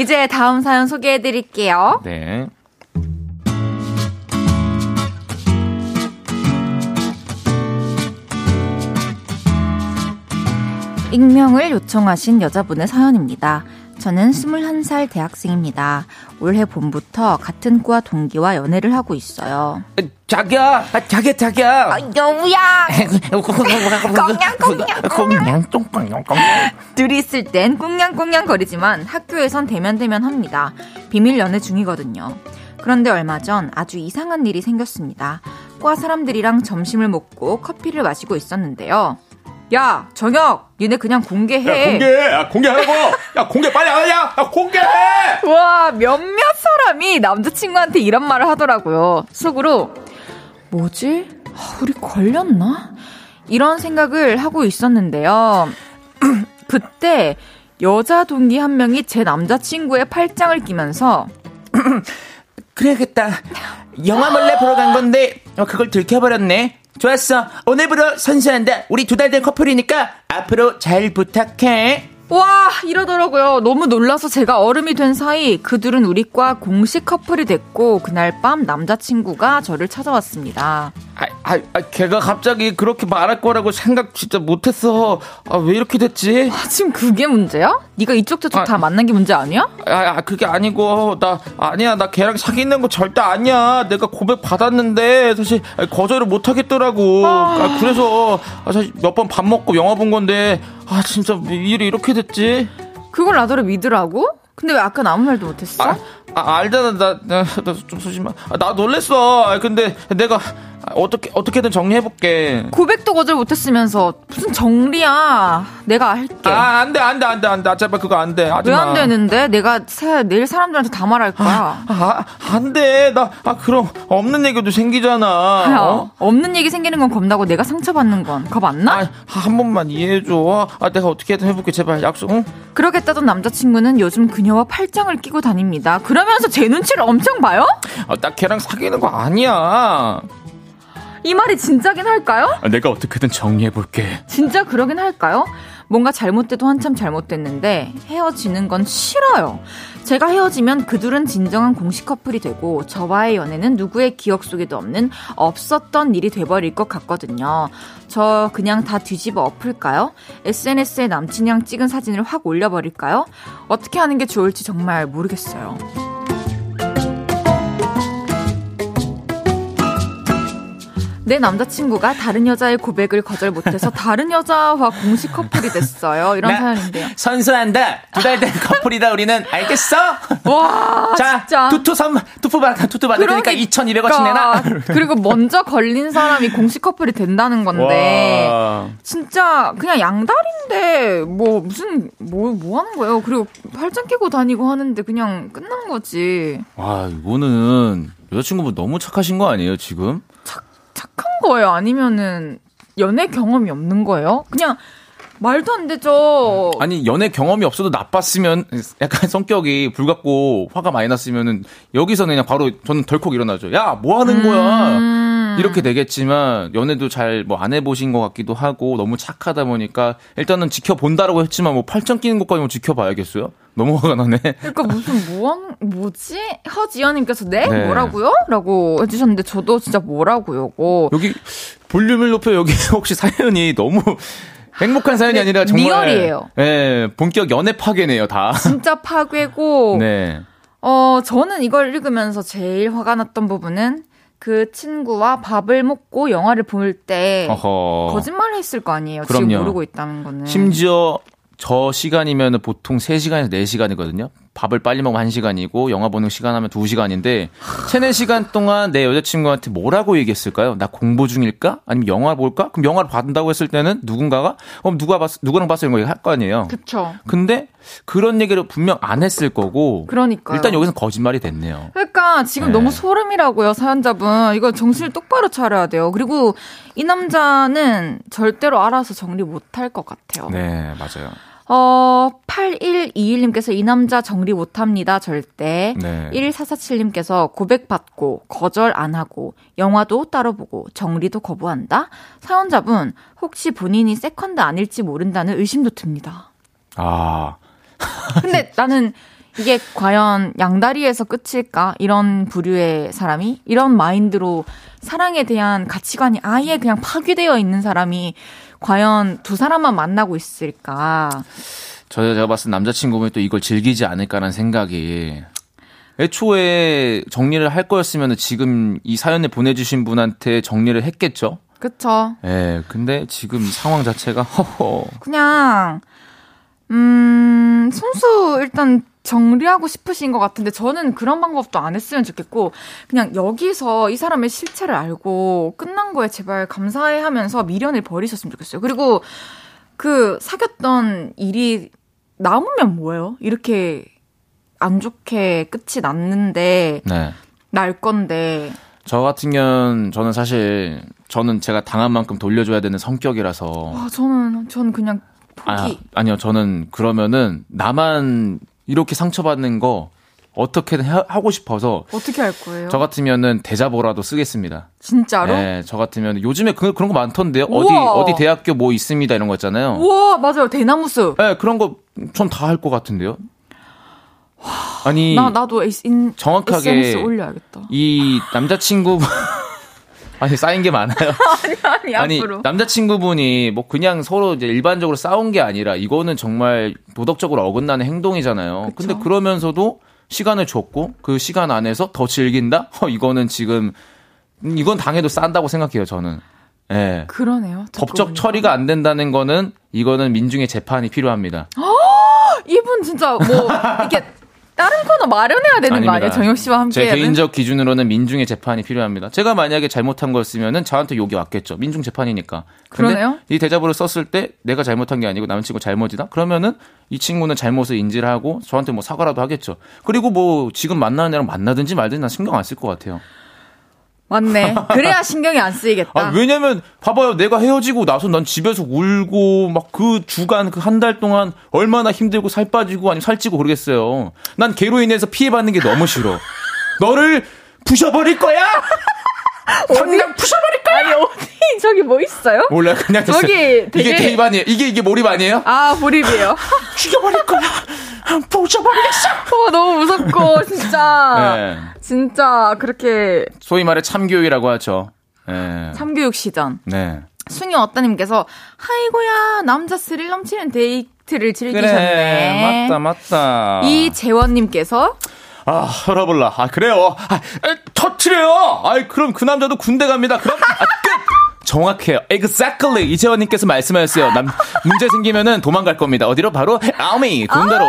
이제 다음 사연 소개해 드릴게요. 네. 익명을 요청하신 여자분의 사연입니다. 저는 21살 대학생입니다. 올해 봄부터 같은 과그 동기와 연애를 하고 있어요. 자기야, 아, 자기야, 자기야. 여우야! 꽁냥, 똥꽁냥, 꽁냥. 둘이 있을 땐 꽁냥꽁냥 거리지만 학교에선 대면대면 합니다. 비밀 연애 중이거든요. 그런데 얼마 전 아주 이상한 일이 생겼습니다. 과 사람들이랑 점심을 먹고 커피를 마시고 있었는데요. 야, 정혁, 니네 그냥 공개해. 공개, 야, 공개하라고. 야, 공개 빨리 안 하냐? 야, 공개해. 와, 몇몇 사람이 남자친구한테 이런 말을 하더라고요. 속으로, 뭐지? 아, 우리 걸렸나? 이런 생각을 하고 있었는데요. 그때 여자 동기 한 명이 제 남자친구의 팔짱을 끼면서 그래야겠다. 영화 몰래 보러 간 건데, 어, 그걸 들켜버렸네. 좋았어. 오늘부로 선수한다. 우리 두 달 된 커플이니까 앞으로 잘 부탁해. 와 이러더라고요. 너무 놀라서 제가 얼음이 된 사이 그들은 우리과 공식 커플이 됐고 그날 밤 남자친구가 저를 찾아왔습니다. 아, 아, 아, 걔가 갑자기 그렇게 말할 거라고 생각 진짜 못했어. 아, 왜 이렇게 됐지? 아, 지금 그게 문제야? 네가 이쪽 저쪽 아. 다 만난 게 문제 아니야? 아, 아, 그게 아니고, 나, 아니야, 나 걔랑 사귀는 거 절대 아니야. 내가 고백 받았는데, 사실, 거절을 못 하겠더라고. 아, 그래서, 아, 사실 몇 번 밥 먹고 영화 본 건데, 아, 진짜, 왜 일이 이렇게 됐지? 그걸 나더러 믿으라고? 근데 왜 아까 아무 말도 못했어? 아, 아 알잖아, 나, 나, 나좀 소심하. 아, 나 놀랬어. 아, 근데 내가, 어떻게, 어떻게든 정리해볼게. 고백도 거절 못했으면서 무슨 정리야? 내가 할게. 아, 안 돼, 안 돼, 안 돼, 안 돼. 아, 제발 그거 안 돼. 하지 왜 마. 안 되는데? 내가 새, 내일 사람들한테 다 말할 거야. 아, 안 돼. 나, 아, 그럼, 없는 얘기도 생기잖아. 야, 어? 없는 얘기 생기는 건 겁나고 내가 상처받는 건 겁 안 나? 아, 한 번만 이해해줘. 아, 내가 어떻게든 해볼게. 제발 약속, 응? 그러겠다던 남자친구는 요즘 그녀와 팔짱을 끼고 다닙니다. 그러면서 제 눈치를 엄청 봐요? 아, 나 걔랑 사귀는 거 아니야. 이 말이 진짜긴 할까요? 아, 내가 어떻게든 정리해볼게. 진짜 그러긴 할까요? 뭔가 잘못돼도 한참 잘못됐는데 헤어지는 건 싫어요. 제가 헤어지면 그둘은 진정한 공식 커플이 되고 저와의 연애는 누구의 기억 속에도 없는 없었던 일이 돼버릴 것 같거든요. 저 그냥 다 뒤집어 엎을까요? SNS에 남친이랑 찍은 사진을 확 올려버릴까요? 어떻게 하는 게 좋을지 정말 모르겠어요. 내 남자친구가 다른 여자의 고백을 거절 못해서 다른 여자와 공식 커플이 됐어요. 이런 나- 사연인데요. 선수한다. 두 달 된 커플이다, 우리는. 알겠어? 와, 자, 진짜. 투투 선, 투투 받아, 투투 받을 테니까 2,200원씩 내놔. 그리고 먼저 걸린 사람이 공식 커플이 된다는 건데 와. 진짜 그냥 양다리인데 뭐 무슨 뭐뭐 하는 거예요? 그리고 팔짱 끼고 다니고 하는데 그냥 끝난 거지. 와, 이거는 여자친구분 너무 착하신 거 아니에요, 지금? 착한 거예요? 아니면은 연애 경험이 없는 거예요? 그냥 말도 안 되죠. 아니, 연애 경험이 없어도 나빴으면 약간 성격이 불같고 화가 많이 났으면은 여기서 그냥 바로 저는 덜컥 일어나죠. 야, 뭐 하는 거야? 음. 이렇게 되겠지만 연애도 잘 뭐 안 해보신 것 같기도 하고 너무 착하다 보니까 일단은 지켜본다라고 했지만 뭐 팔짱 끼는 것까지 뭐 지켜봐야겠어요? 너무 화가 나네. 그러니까 무슨 뭐한 뭐지? 허지연님께서 네? 네. 뭐라고요? 라고 해주셨는데 저도 진짜 뭐라고요? 고 여기 볼륨을 높여 여기 혹시 사연이 너무 행복한 사연이 아니라 정말 리얼이에요. 예, 본격 연애 파괴네요, 다. 진짜 파괴고 네. 어, 저는 이걸 읽으면서 제일 화가 났던 부분은 그 친구와 밥을 먹고 영화를 볼 때. 거짓말을 했을 거 아니에요. 그럼요. 지금 모르고 있다는 거는. 심지어 저 시간이면 보통 3시간에서 4시간이거든요. 밥을 빨리 먹으면 1시간이고 영화 보는 시간 하면 2시간인데 3, 4시간 동안 내 여자친구한테 뭐라고 얘기했을까요? 나 공부 중일까? 아니면 영화 볼까? 그럼 영화를 봐준다고 했을 때는 누군가가 어 누가 봤 누구랑 봤어 이런 거 할 거 아니에요. 그쵸. 근데 그런 얘기를 분명 안 했을 거고 그러니까요. 일단 여기서 거짓말이 됐네요. 그러니까 지금 네. 너무 소름이라고요, 사연자분. 이거 정신을 똑바로 차려야 돼요. 그리고 이 남자는 절대로 알아서 정리 못 할 것 같아요. 네, 맞아요. 어, 8121님께서 이 남자 정리 못 합니다, 절대. 네. 1447님께서 고백받고, 거절 안 하고, 영화도 따로 보고, 정리도 거부한다? 사연자분, 혹시 본인이 세컨드 아닐지 모른다는 의심도 듭니다. 아, 근데 나는 이게 과연 양다리에서 끝일까? 이런 부류의 사람이? 이런 마인드로 사랑에 대한 가치관이 아예 그냥 파괴되어 있는 사람이 과연 두 사람만 만나고 있을까? 저 제가 봤을 때 남자친구분이 또 이걸 즐기지 않을까라는 생각이 애초에 정리를 할 거였으면 지금 이 사연을 보내주신 분한테 정리를 했겠죠. 그쵸. 예, 근데 지금 이 상황 자체가 허허. 그냥, 음, 손수 일단 정리하고 싶으신 것 같은데 저는 그런 방법도 안 했으면 좋겠고 그냥 여기서 이 사람의 실체를 알고 끝난 거에 제발 감사해 하면서 미련을 버리셨으면 좋겠어요. 그리고 그 사귀었던 일이 남으면 뭐예요? 이렇게 안 좋게 끝이 났는데 네. 날 건데 저 같은 경우는 저는 사실 저는 제가 당한 만큼 돌려줘야 되는 성격이라서 와 저는 저는 그냥 포기. 아, 아니요 저는 그러면은 나만 이렇게 상처받는 거 어떻게든 하- 하고 싶어서 어떻게 할 거예요? 저 같으면은 대자보라도 쓰겠습니다. 진짜로? 네, 저 같으면 요즘에 그, 그런 거 많던데요. 어디 우와. 어디 대학교 뭐 있습니다 이런 거 있잖아요. 우와 맞아요 대나무숲. 네, 그런 거 전 다 할 것 같은데요. 아니 나 나도 에스- 인, 정확하게 SNS 올려야겠다. 이 남자친구 아니 쌓인 게 많아요. 아니, 아니 앞으로. 남자친구분이 뭐 그냥 서로 이제 일반적으로 싸운 게 아니라 이거는 정말 도덕적으로 어긋나는 행동이잖아요. 그쵸. 근데 그러면서도 시간을 줬고 그 시간 안에서 더 즐긴다? 허, 이거는 지금 음, 이건 당해도 싼다고 생각해요. 저는. 예. 그러네요. 듣고 법적 보니까. 처리가 안 된다는 거는 이거는 민중의 재판이 필요합니다. 이분 진짜 뭐 이렇게 다른 코너 마련해야 되는 거 아니에요? 아닙니다. 정혁 씨와 함께. 제 개인적 기준으로는 민중의 재판이 필요합니다. 제가 만약에 잘못한 거였으면은 저한테 욕이 왔겠죠. 민중 재판이니까. 그러네요? 이 대자보를 썼을 때 내가 잘못한 게 아니고 남친구 잘못이다. 그러면은 이 친구는 잘못을 인지를 하고 저한테 뭐 사과라도 하겠죠. 그리고 뭐 지금 만나는 애랑 만나든지 말든지 난 신경 안 쓸 것 같아요. 맞네. 그래야 신경이 안 쓰이겠다. 아, 왜냐면 봐봐요. 내가 헤어지고 나서 난 집에서 울고 막 그 주간 그 한 달 동안 얼마나 힘들고 살 빠지고 아니면 살찌고 그러겠어요. 난 걔로 인해서 피해받는 게 너무 싫어. 너를 부셔버릴 거야. 당장 부셔버릴 거야. 아니 어디 저기 뭐 있어요? 몰라 그냥 됐어요. 저기 이게 되게- 대입 아니에요. 이게 이게 몰입 아니에요? 아 몰입이에요. 죽여버릴 거야. 부셔버리겠어. 어, 너무 무섭고 진짜 네. 진짜 그렇게 소위 말해 참교육이라고 하죠. 네. 참교육 시전. 네. 승유 어따님께서 아이고야 남자 스릴 넘치는 데이트를 즐기셨네. 그래 맞다 맞다. 이 재원님께서 아, 헐어볼라. 아, 그래요. 아, 에, 터트려요. 아이, 그럼 그 남자도 군대 갑니다. 그럼, 아, 끝! 정확해요. Exactly. 이재원님께서 말씀하셨어요. 남, 문제 생기면은 도망갈 겁니다. 어디로? 바로, 아미, 군대로.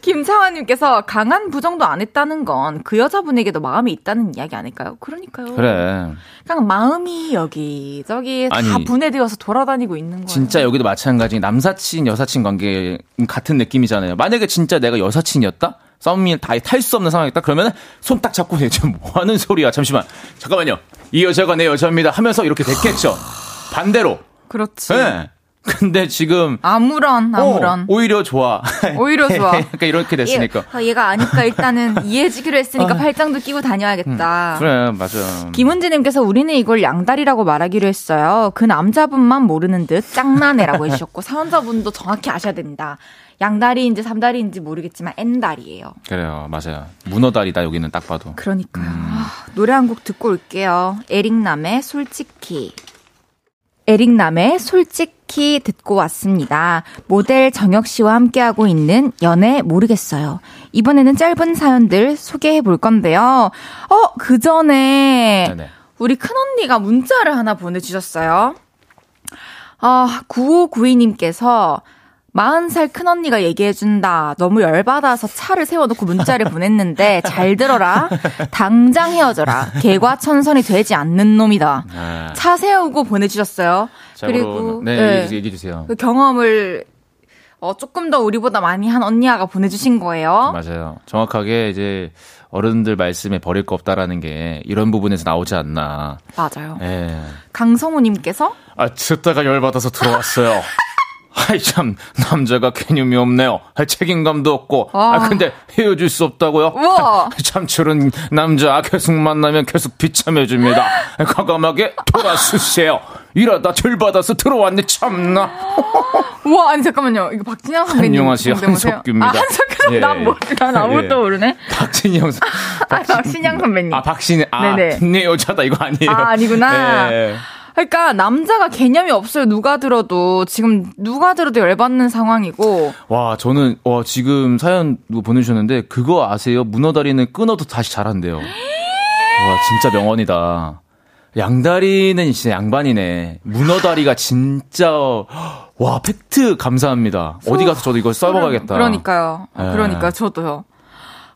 김창환님께서 강한 부정도 안 했다는 건 그 여자분에게도 마음이 있다는 이야기 아닐까요? 그러니까요. 그래. 그냥 마음이 여기 저기 다 아니, 분해되어서 돌아다니고 있는 거예요. 진짜 여기도 마찬가지. 남사친, 여사친 관계 같은 느낌이잖아요. 만약에 진짜 내가 여사친이었다? 썸이 다 탈 수 없는 상황이었다? 그러면 손 딱 잡고 얘 지금 뭐 하는 소리야? 잠시만. 잠깐만요. 이 여자가 내 여자입니다. 하면서 이렇게 됐겠죠. 반대로. 그렇지. 네. 근데 지금 아무런 아무런 어, 오히려 좋아. 오히려 좋아. 약간 이렇게 됐으니까. 얘, 어, 얘가 아니까 일단은 이해해주기로 했으니까 팔짱도 끼고 다녀야겠다. 어. 그래, 맞아. 김은지님께서 우리는 이걸 양다리라고 말하기로 했어요. 그 남자분만 모르는 듯 짱나네라고 해주셨고 사연자분도 정확히 아셔야 된다. 양다리인지 삼다리인지 모르겠지만 N다리예요. 그래요, 맞아요. 문어다리다 여기는 딱 봐도. 그러니까요. 아, 노래 한 곡 듣고 올게요. 에릭남의 솔직히. 에릭남의 솔직히 듣고 왔습니다. 모델 정혁 씨와 함께하고 있는 연애 모르겠어요. 이번에는 짧은 사연들 소개해 볼 건데요. 어, 그 전에. 우리 큰언니가 문자를 하나 보내주셨어요. 아, 9592님께서 40살 큰언니가 얘기해준다. 너무 열받아서 차를 세워놓고 문자를 보냈는데, 잘 들어라. 당장 헤어져라. 개과천선이 되지 않는 놈이다. 아, 차 세우고 보내주셨어요. 자, 그리고, 네, 네. 얘기- 얘기해 주세요. 그 경험을, 어, 조금 더 우리보다 많이 한 언니야가 보내주신 거예요. 맞아요. 정확하게 이제 어른들 말씀에 버릴 거 없다라는 게 이런 부분에서 나오지 않나. 맞아요. 예. 강성우님께서, 아, 듣다가 열받아서 들어왔어요. 아이, 참, 남자가 개념이 없네요. 아, 책임감도 없고. 아, 아. 근데 헤어질 수 없다고요? 우와! 참, 저런 남자 계속 만나면 계속 비참해집니다. 과감하게 돌아서세요. 이러다 들받아서 들어왔네, 참나. 우와, 아니, 잠깐만요. 이거 박진영 선배님. 안녕하세요, 성대모사요? 한석규입니다. 아, 한석규 예, 난 뭐, 난 아무것도 예. 모르네. 박진영 선 아, 박신양 선배님. 아, 박신혜. 아, 네네. 네 여자다, 이거 아니에요. 아, 아니구나. 예. 그러니까 남자가 개념이 없어요. 누가 들어도 지금 누가 들어도 열받는 상황이고 와, 저는, 와, 지금 사연 보내주셨는데, 그거 아세요? 문어다리는 끊어도 다시 자란대요. 와, 진짜 명언이다. 양다리는 진짜 양반이네. 문어다리가 진짜, 와, 팩트 감사합니다. 어디 가서 저도 이거 써먹어야겠다. 그러니까요. 예. 그러니까 저도요.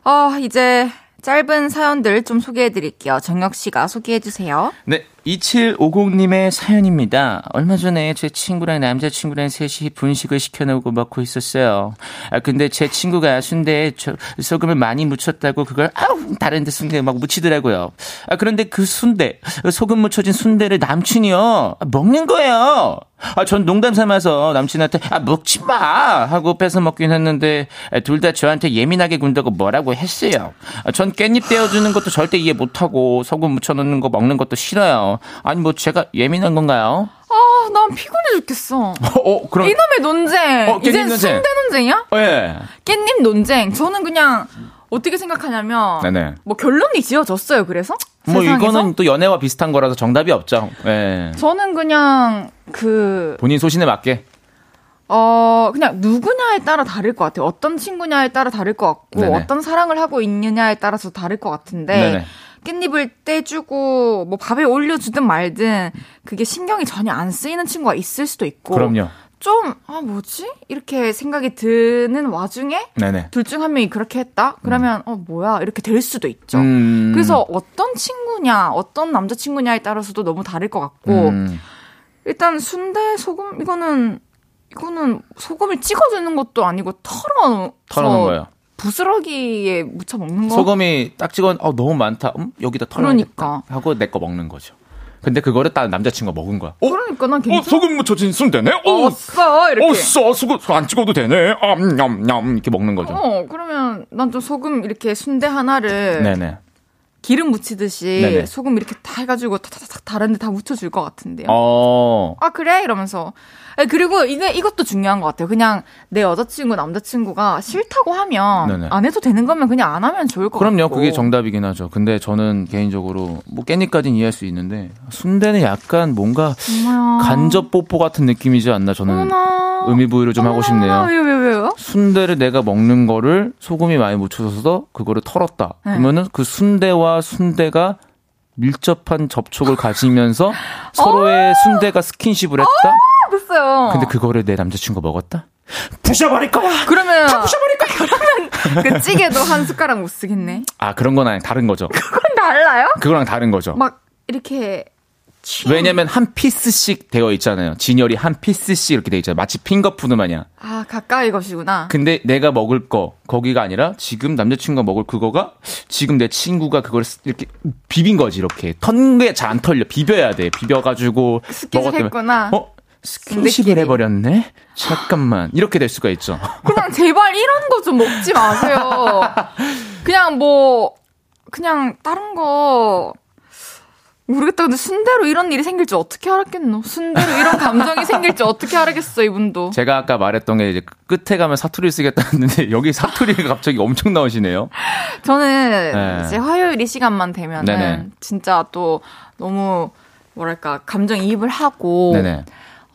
아 이제 짧은 사연들 좀 소개해 드릴게요. 정혁 씨가 소개해 주세요. 네, 2750님의 사연입니다. 얼마 전에 제 친구랑 남자친구랑 셋이 분식을 시켜놓고 먹고 있었어요. 아, 근데 제 친구가 순대에 저- 소금을 많이 묻혔다고 그걸 아우 다른 데 순대에 막 묻히더라고요. 아, 그런데 그 순대, 소금 묻혀진 순대를 남친이요. 아, 먹는 거예요. 아, 전 농담 삼아서 남친한테 아, 먹지 마! 하고 뺏어 먹긴 했는데 둘 다 저한테 예민하게 군다고 뭐라고 했어요. 아, 전 깻잎 떼어주는 것도 절대 이해 못하고 소금 묻혀놓는 거 먹는 것도 싫어요. 아니 뭐 제가 예민한 건가요? 아, 난 피곤해 죽겠어. 어, 그럼. 이놈의 논쟁. 어, 이젠 논쟁. 순대 논쟁이야? 예. 깻잎 논쟁. 저는 그냥 어떻게 생각하냐면 네네. 뭐 결론이 지어졌어요. 그래서 뭐 세상에서? 이거는 또 연애와 비슷한 거라서 정답이 없죠. 예. 저는 그냥 그 본인 소신에 맞게. 어, 그냥 누구냐에 따라 다를 것 같아요. 어떤 친구냐에 따라 다를 것 같고, 네네. 어떤 사랑을 하고 있느냐에 따라서 다를 것 같은데, 네네. 깻잎을 떼주고, 뭐 밥에 올려주든 말든, 그게 신경이 전혀 안 쓰이는 친구가 있을 수도 있고, 그럼요. 좀, 아, 뭐지? 이렇게 생각이 드는 와중에. 둘 중 한 명이 그렇게 했다? 그러면, 어, 뭐야? 이렇게 될 수도 있죠. 음. 그래서 어떤 친구냐, 어떤 남자친구냐에 따라서도 너무 다를 것 같고, 음. 일단 순대 소금 이거는 이거는 소금을 찍어주는 것도 아니고 털어 털어놓은 거예요. 부스러기에 묻혀 먹는 거. 소금이 딱 찍어, 어, 너무 많다. 음, 여기다 털어야겠다. 그러니까. 하고 내 거 먹는 거죠. 근데 그거를 딱 남자친구가 먹은 거야. 어? 그러니까 난 어, 괜찮아. 소금 묻혀진 순대네? 어, 없어 이렇게. 어, 써, 소금 안 찍어도 되네. 아, 냠냠. 이렇게 먹는 거죠. 어 그러면 난좀 소금 이렇게 순대 하나를 네네. 기름 묻히듯이 네네. 소금 이렇게 다 해가지고 타타닥 다른데 다 묻혀줄 것 같은데요. 어. 아 그래 이러면서 그리고 이게 이것도 중요한 것 같아요. 그냥 내 여자친구 남자친구가 싫다고 하면 네네. 안 해도 되는 거면 그냥 안 하면 좋을 것 같고. 그럼요. 그게 정답이긴 하죠. 근데 저는 개인적으로 뭐 깻잎까지는 이해할 수 있는데 순대는 약간 뭔가 간접 뽀뽀 같은 느낌이지 않나 저는 어머나. 의미 부여를 좀 하고 싶네요. 왜, 왜, 왜요? 순대를 내가 먹는 거를 소금이 많이 묻혀서 그거를 털었다. 네. 그러면은 그 순대와 순대가 밀접한 접촉을 가지면서 서로의 순대가 스킨십을 했다. 됐어요. 근데 그거를 내 남자친구가 먹었다? 부셔버릴 거야. 그러면. 부셔버릴 거야. 그러면 그 찌개도 한 숟가락 못 쓰겠네. 아 그런 건 아니 다른 거죠. 그건 달라요? 그거랑 다른 거죠. 막, 이렇게. 취- 왜냐면 한 piece씩 되어 있잖아요. 진열이 한 piece씩 이렇게 되어 있잖아요. 마치 finger food 마냥. 아, 가까이 것이구나. 근데 내가 먹을 거 거기가 아니라 지금 남자친구가 먹을 그거가 지금 내 친구가 그걸 이렇게 비빈 거지 이렇게 턴 게 잘 안 털려 비벼야 돼 비벼가지고 먹었다면 했구나. 어 스킨십을. 해버렸네 잠깐만 이렇게 될 수가 있죠 그럼 제발 이런 거 좀 먹지 마세요. 그냥 뭐, 그냥 다른 거. 모르겠다. 근데 순대로 이런 일이 생길 줄 어떻게 알았겠노? 순대로 이런 감정이 생길 줄 어떻게 알았겠어, 이분도. 제가 아까 말했던 게 이제 끝에 가면 사투리 쓰겠다 했는데 여기 사투리가 갑자기 엄청 나오시네요 저는 네. 이제 화요일 이 시간만 되면은 네네. 진짜 또 너무 뭐랄까 감정이입을 하고 네네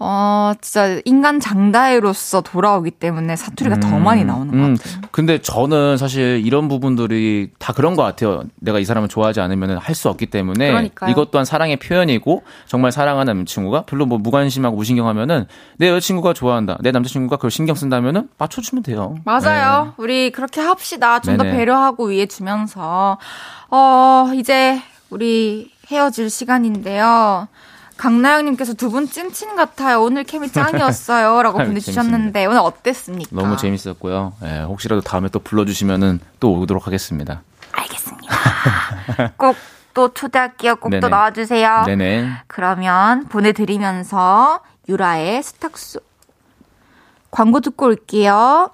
어, 진짜 인간 장다해로서 돌아오기 때문에 사투리가 음, 더 많이 나오는 음, 것 같아요. 근데 저는 사실 이런 부분들이 다 그런 것 같아요. 내가 이 사람을 좋아하지 않으면 할 수 없기 때문에 그러니까요. 이것 또한 사랑의 표현이고 정말 사랑하는 친구가 별로 뭐 무관심하고 무신경하면은 내 여자친구가 좋아한다. 내 남자친구가 그걸 신경 쓴다면은 맞춰주면 돼요. 맞아요. 우리 그렇게 합시다. 좀 더. 배려하고 위해 주면서. 어, 이제 우리 헤어질 시간인데요. 강나영님께서 두 분 찐친 같아요. 오늘 케미 짱이었어요. 라고 보내주셨는데, 오늘 어땠습니까? 너무 재밌었고요. 예, 혹시라도 다음에 또 불러주시면은 또 오도록 하겠습니다. 알겠습니다. 꼭 또 초대할게요. 꼭 또. 나와주세요. 네네. 그러면 보내드리면서 유라의 스탁수 광고 듣고 올게요.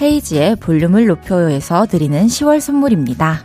헤이지의 볼륨을 높여요에서 드리는 10월 선물입니다.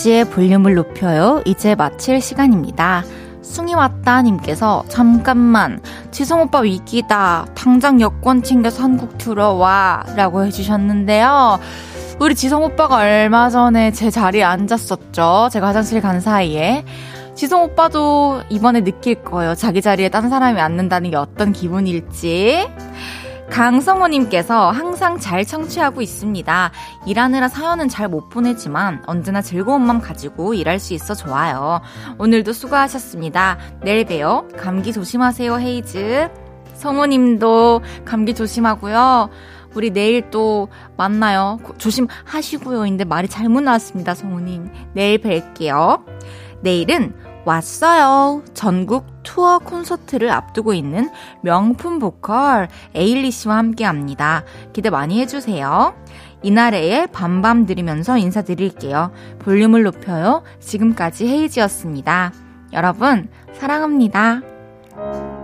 헤이지의 볼륨을 높여요. 이제 마칠 시간입니다. 숭이 왔다님께서 잠깐만 지성 오빠 위기다. 당장 여권 챙겨서 한국 들어와 라고 해주셨는데요. 우리 지성 오빠가 얼마 전에 제 자리에 앉았었죠. 제가 화장실 간 사이에. 지성 오빠도 이번에 느낄 거예요. 자기 자리에 딴 사람이 앉는다는 게 어떤 기분일지. 강성호님께서 항상 잘 청취하고 있습니다. 일하느라 사연은 잘 못 보내지만 언제나 즐거운 마음 가지고 일할 수 있어 좋아요. 오늘도 수고하셨습니다. 내일 봬요. 감기 조심하세요, 헤이즈. 성호님도 감기 조심하고요. 우리 내일 또 만나요. 고- 조심하시고요. 인데 말이 잘못 나왔습니다, 성우님. 내일 뵐게요. 내일은 왔어요. 전국 투어 콘서트를 앞두고 있는 명품 보컬 에일리 씨와 함께 합니다. 기대 많이 해주세요. 이날의 밤밤 들으면서 인사드릴게요. 볼륨을 높여요. 지금까지 헤이지였습니다. 여러분, 사랑합니다.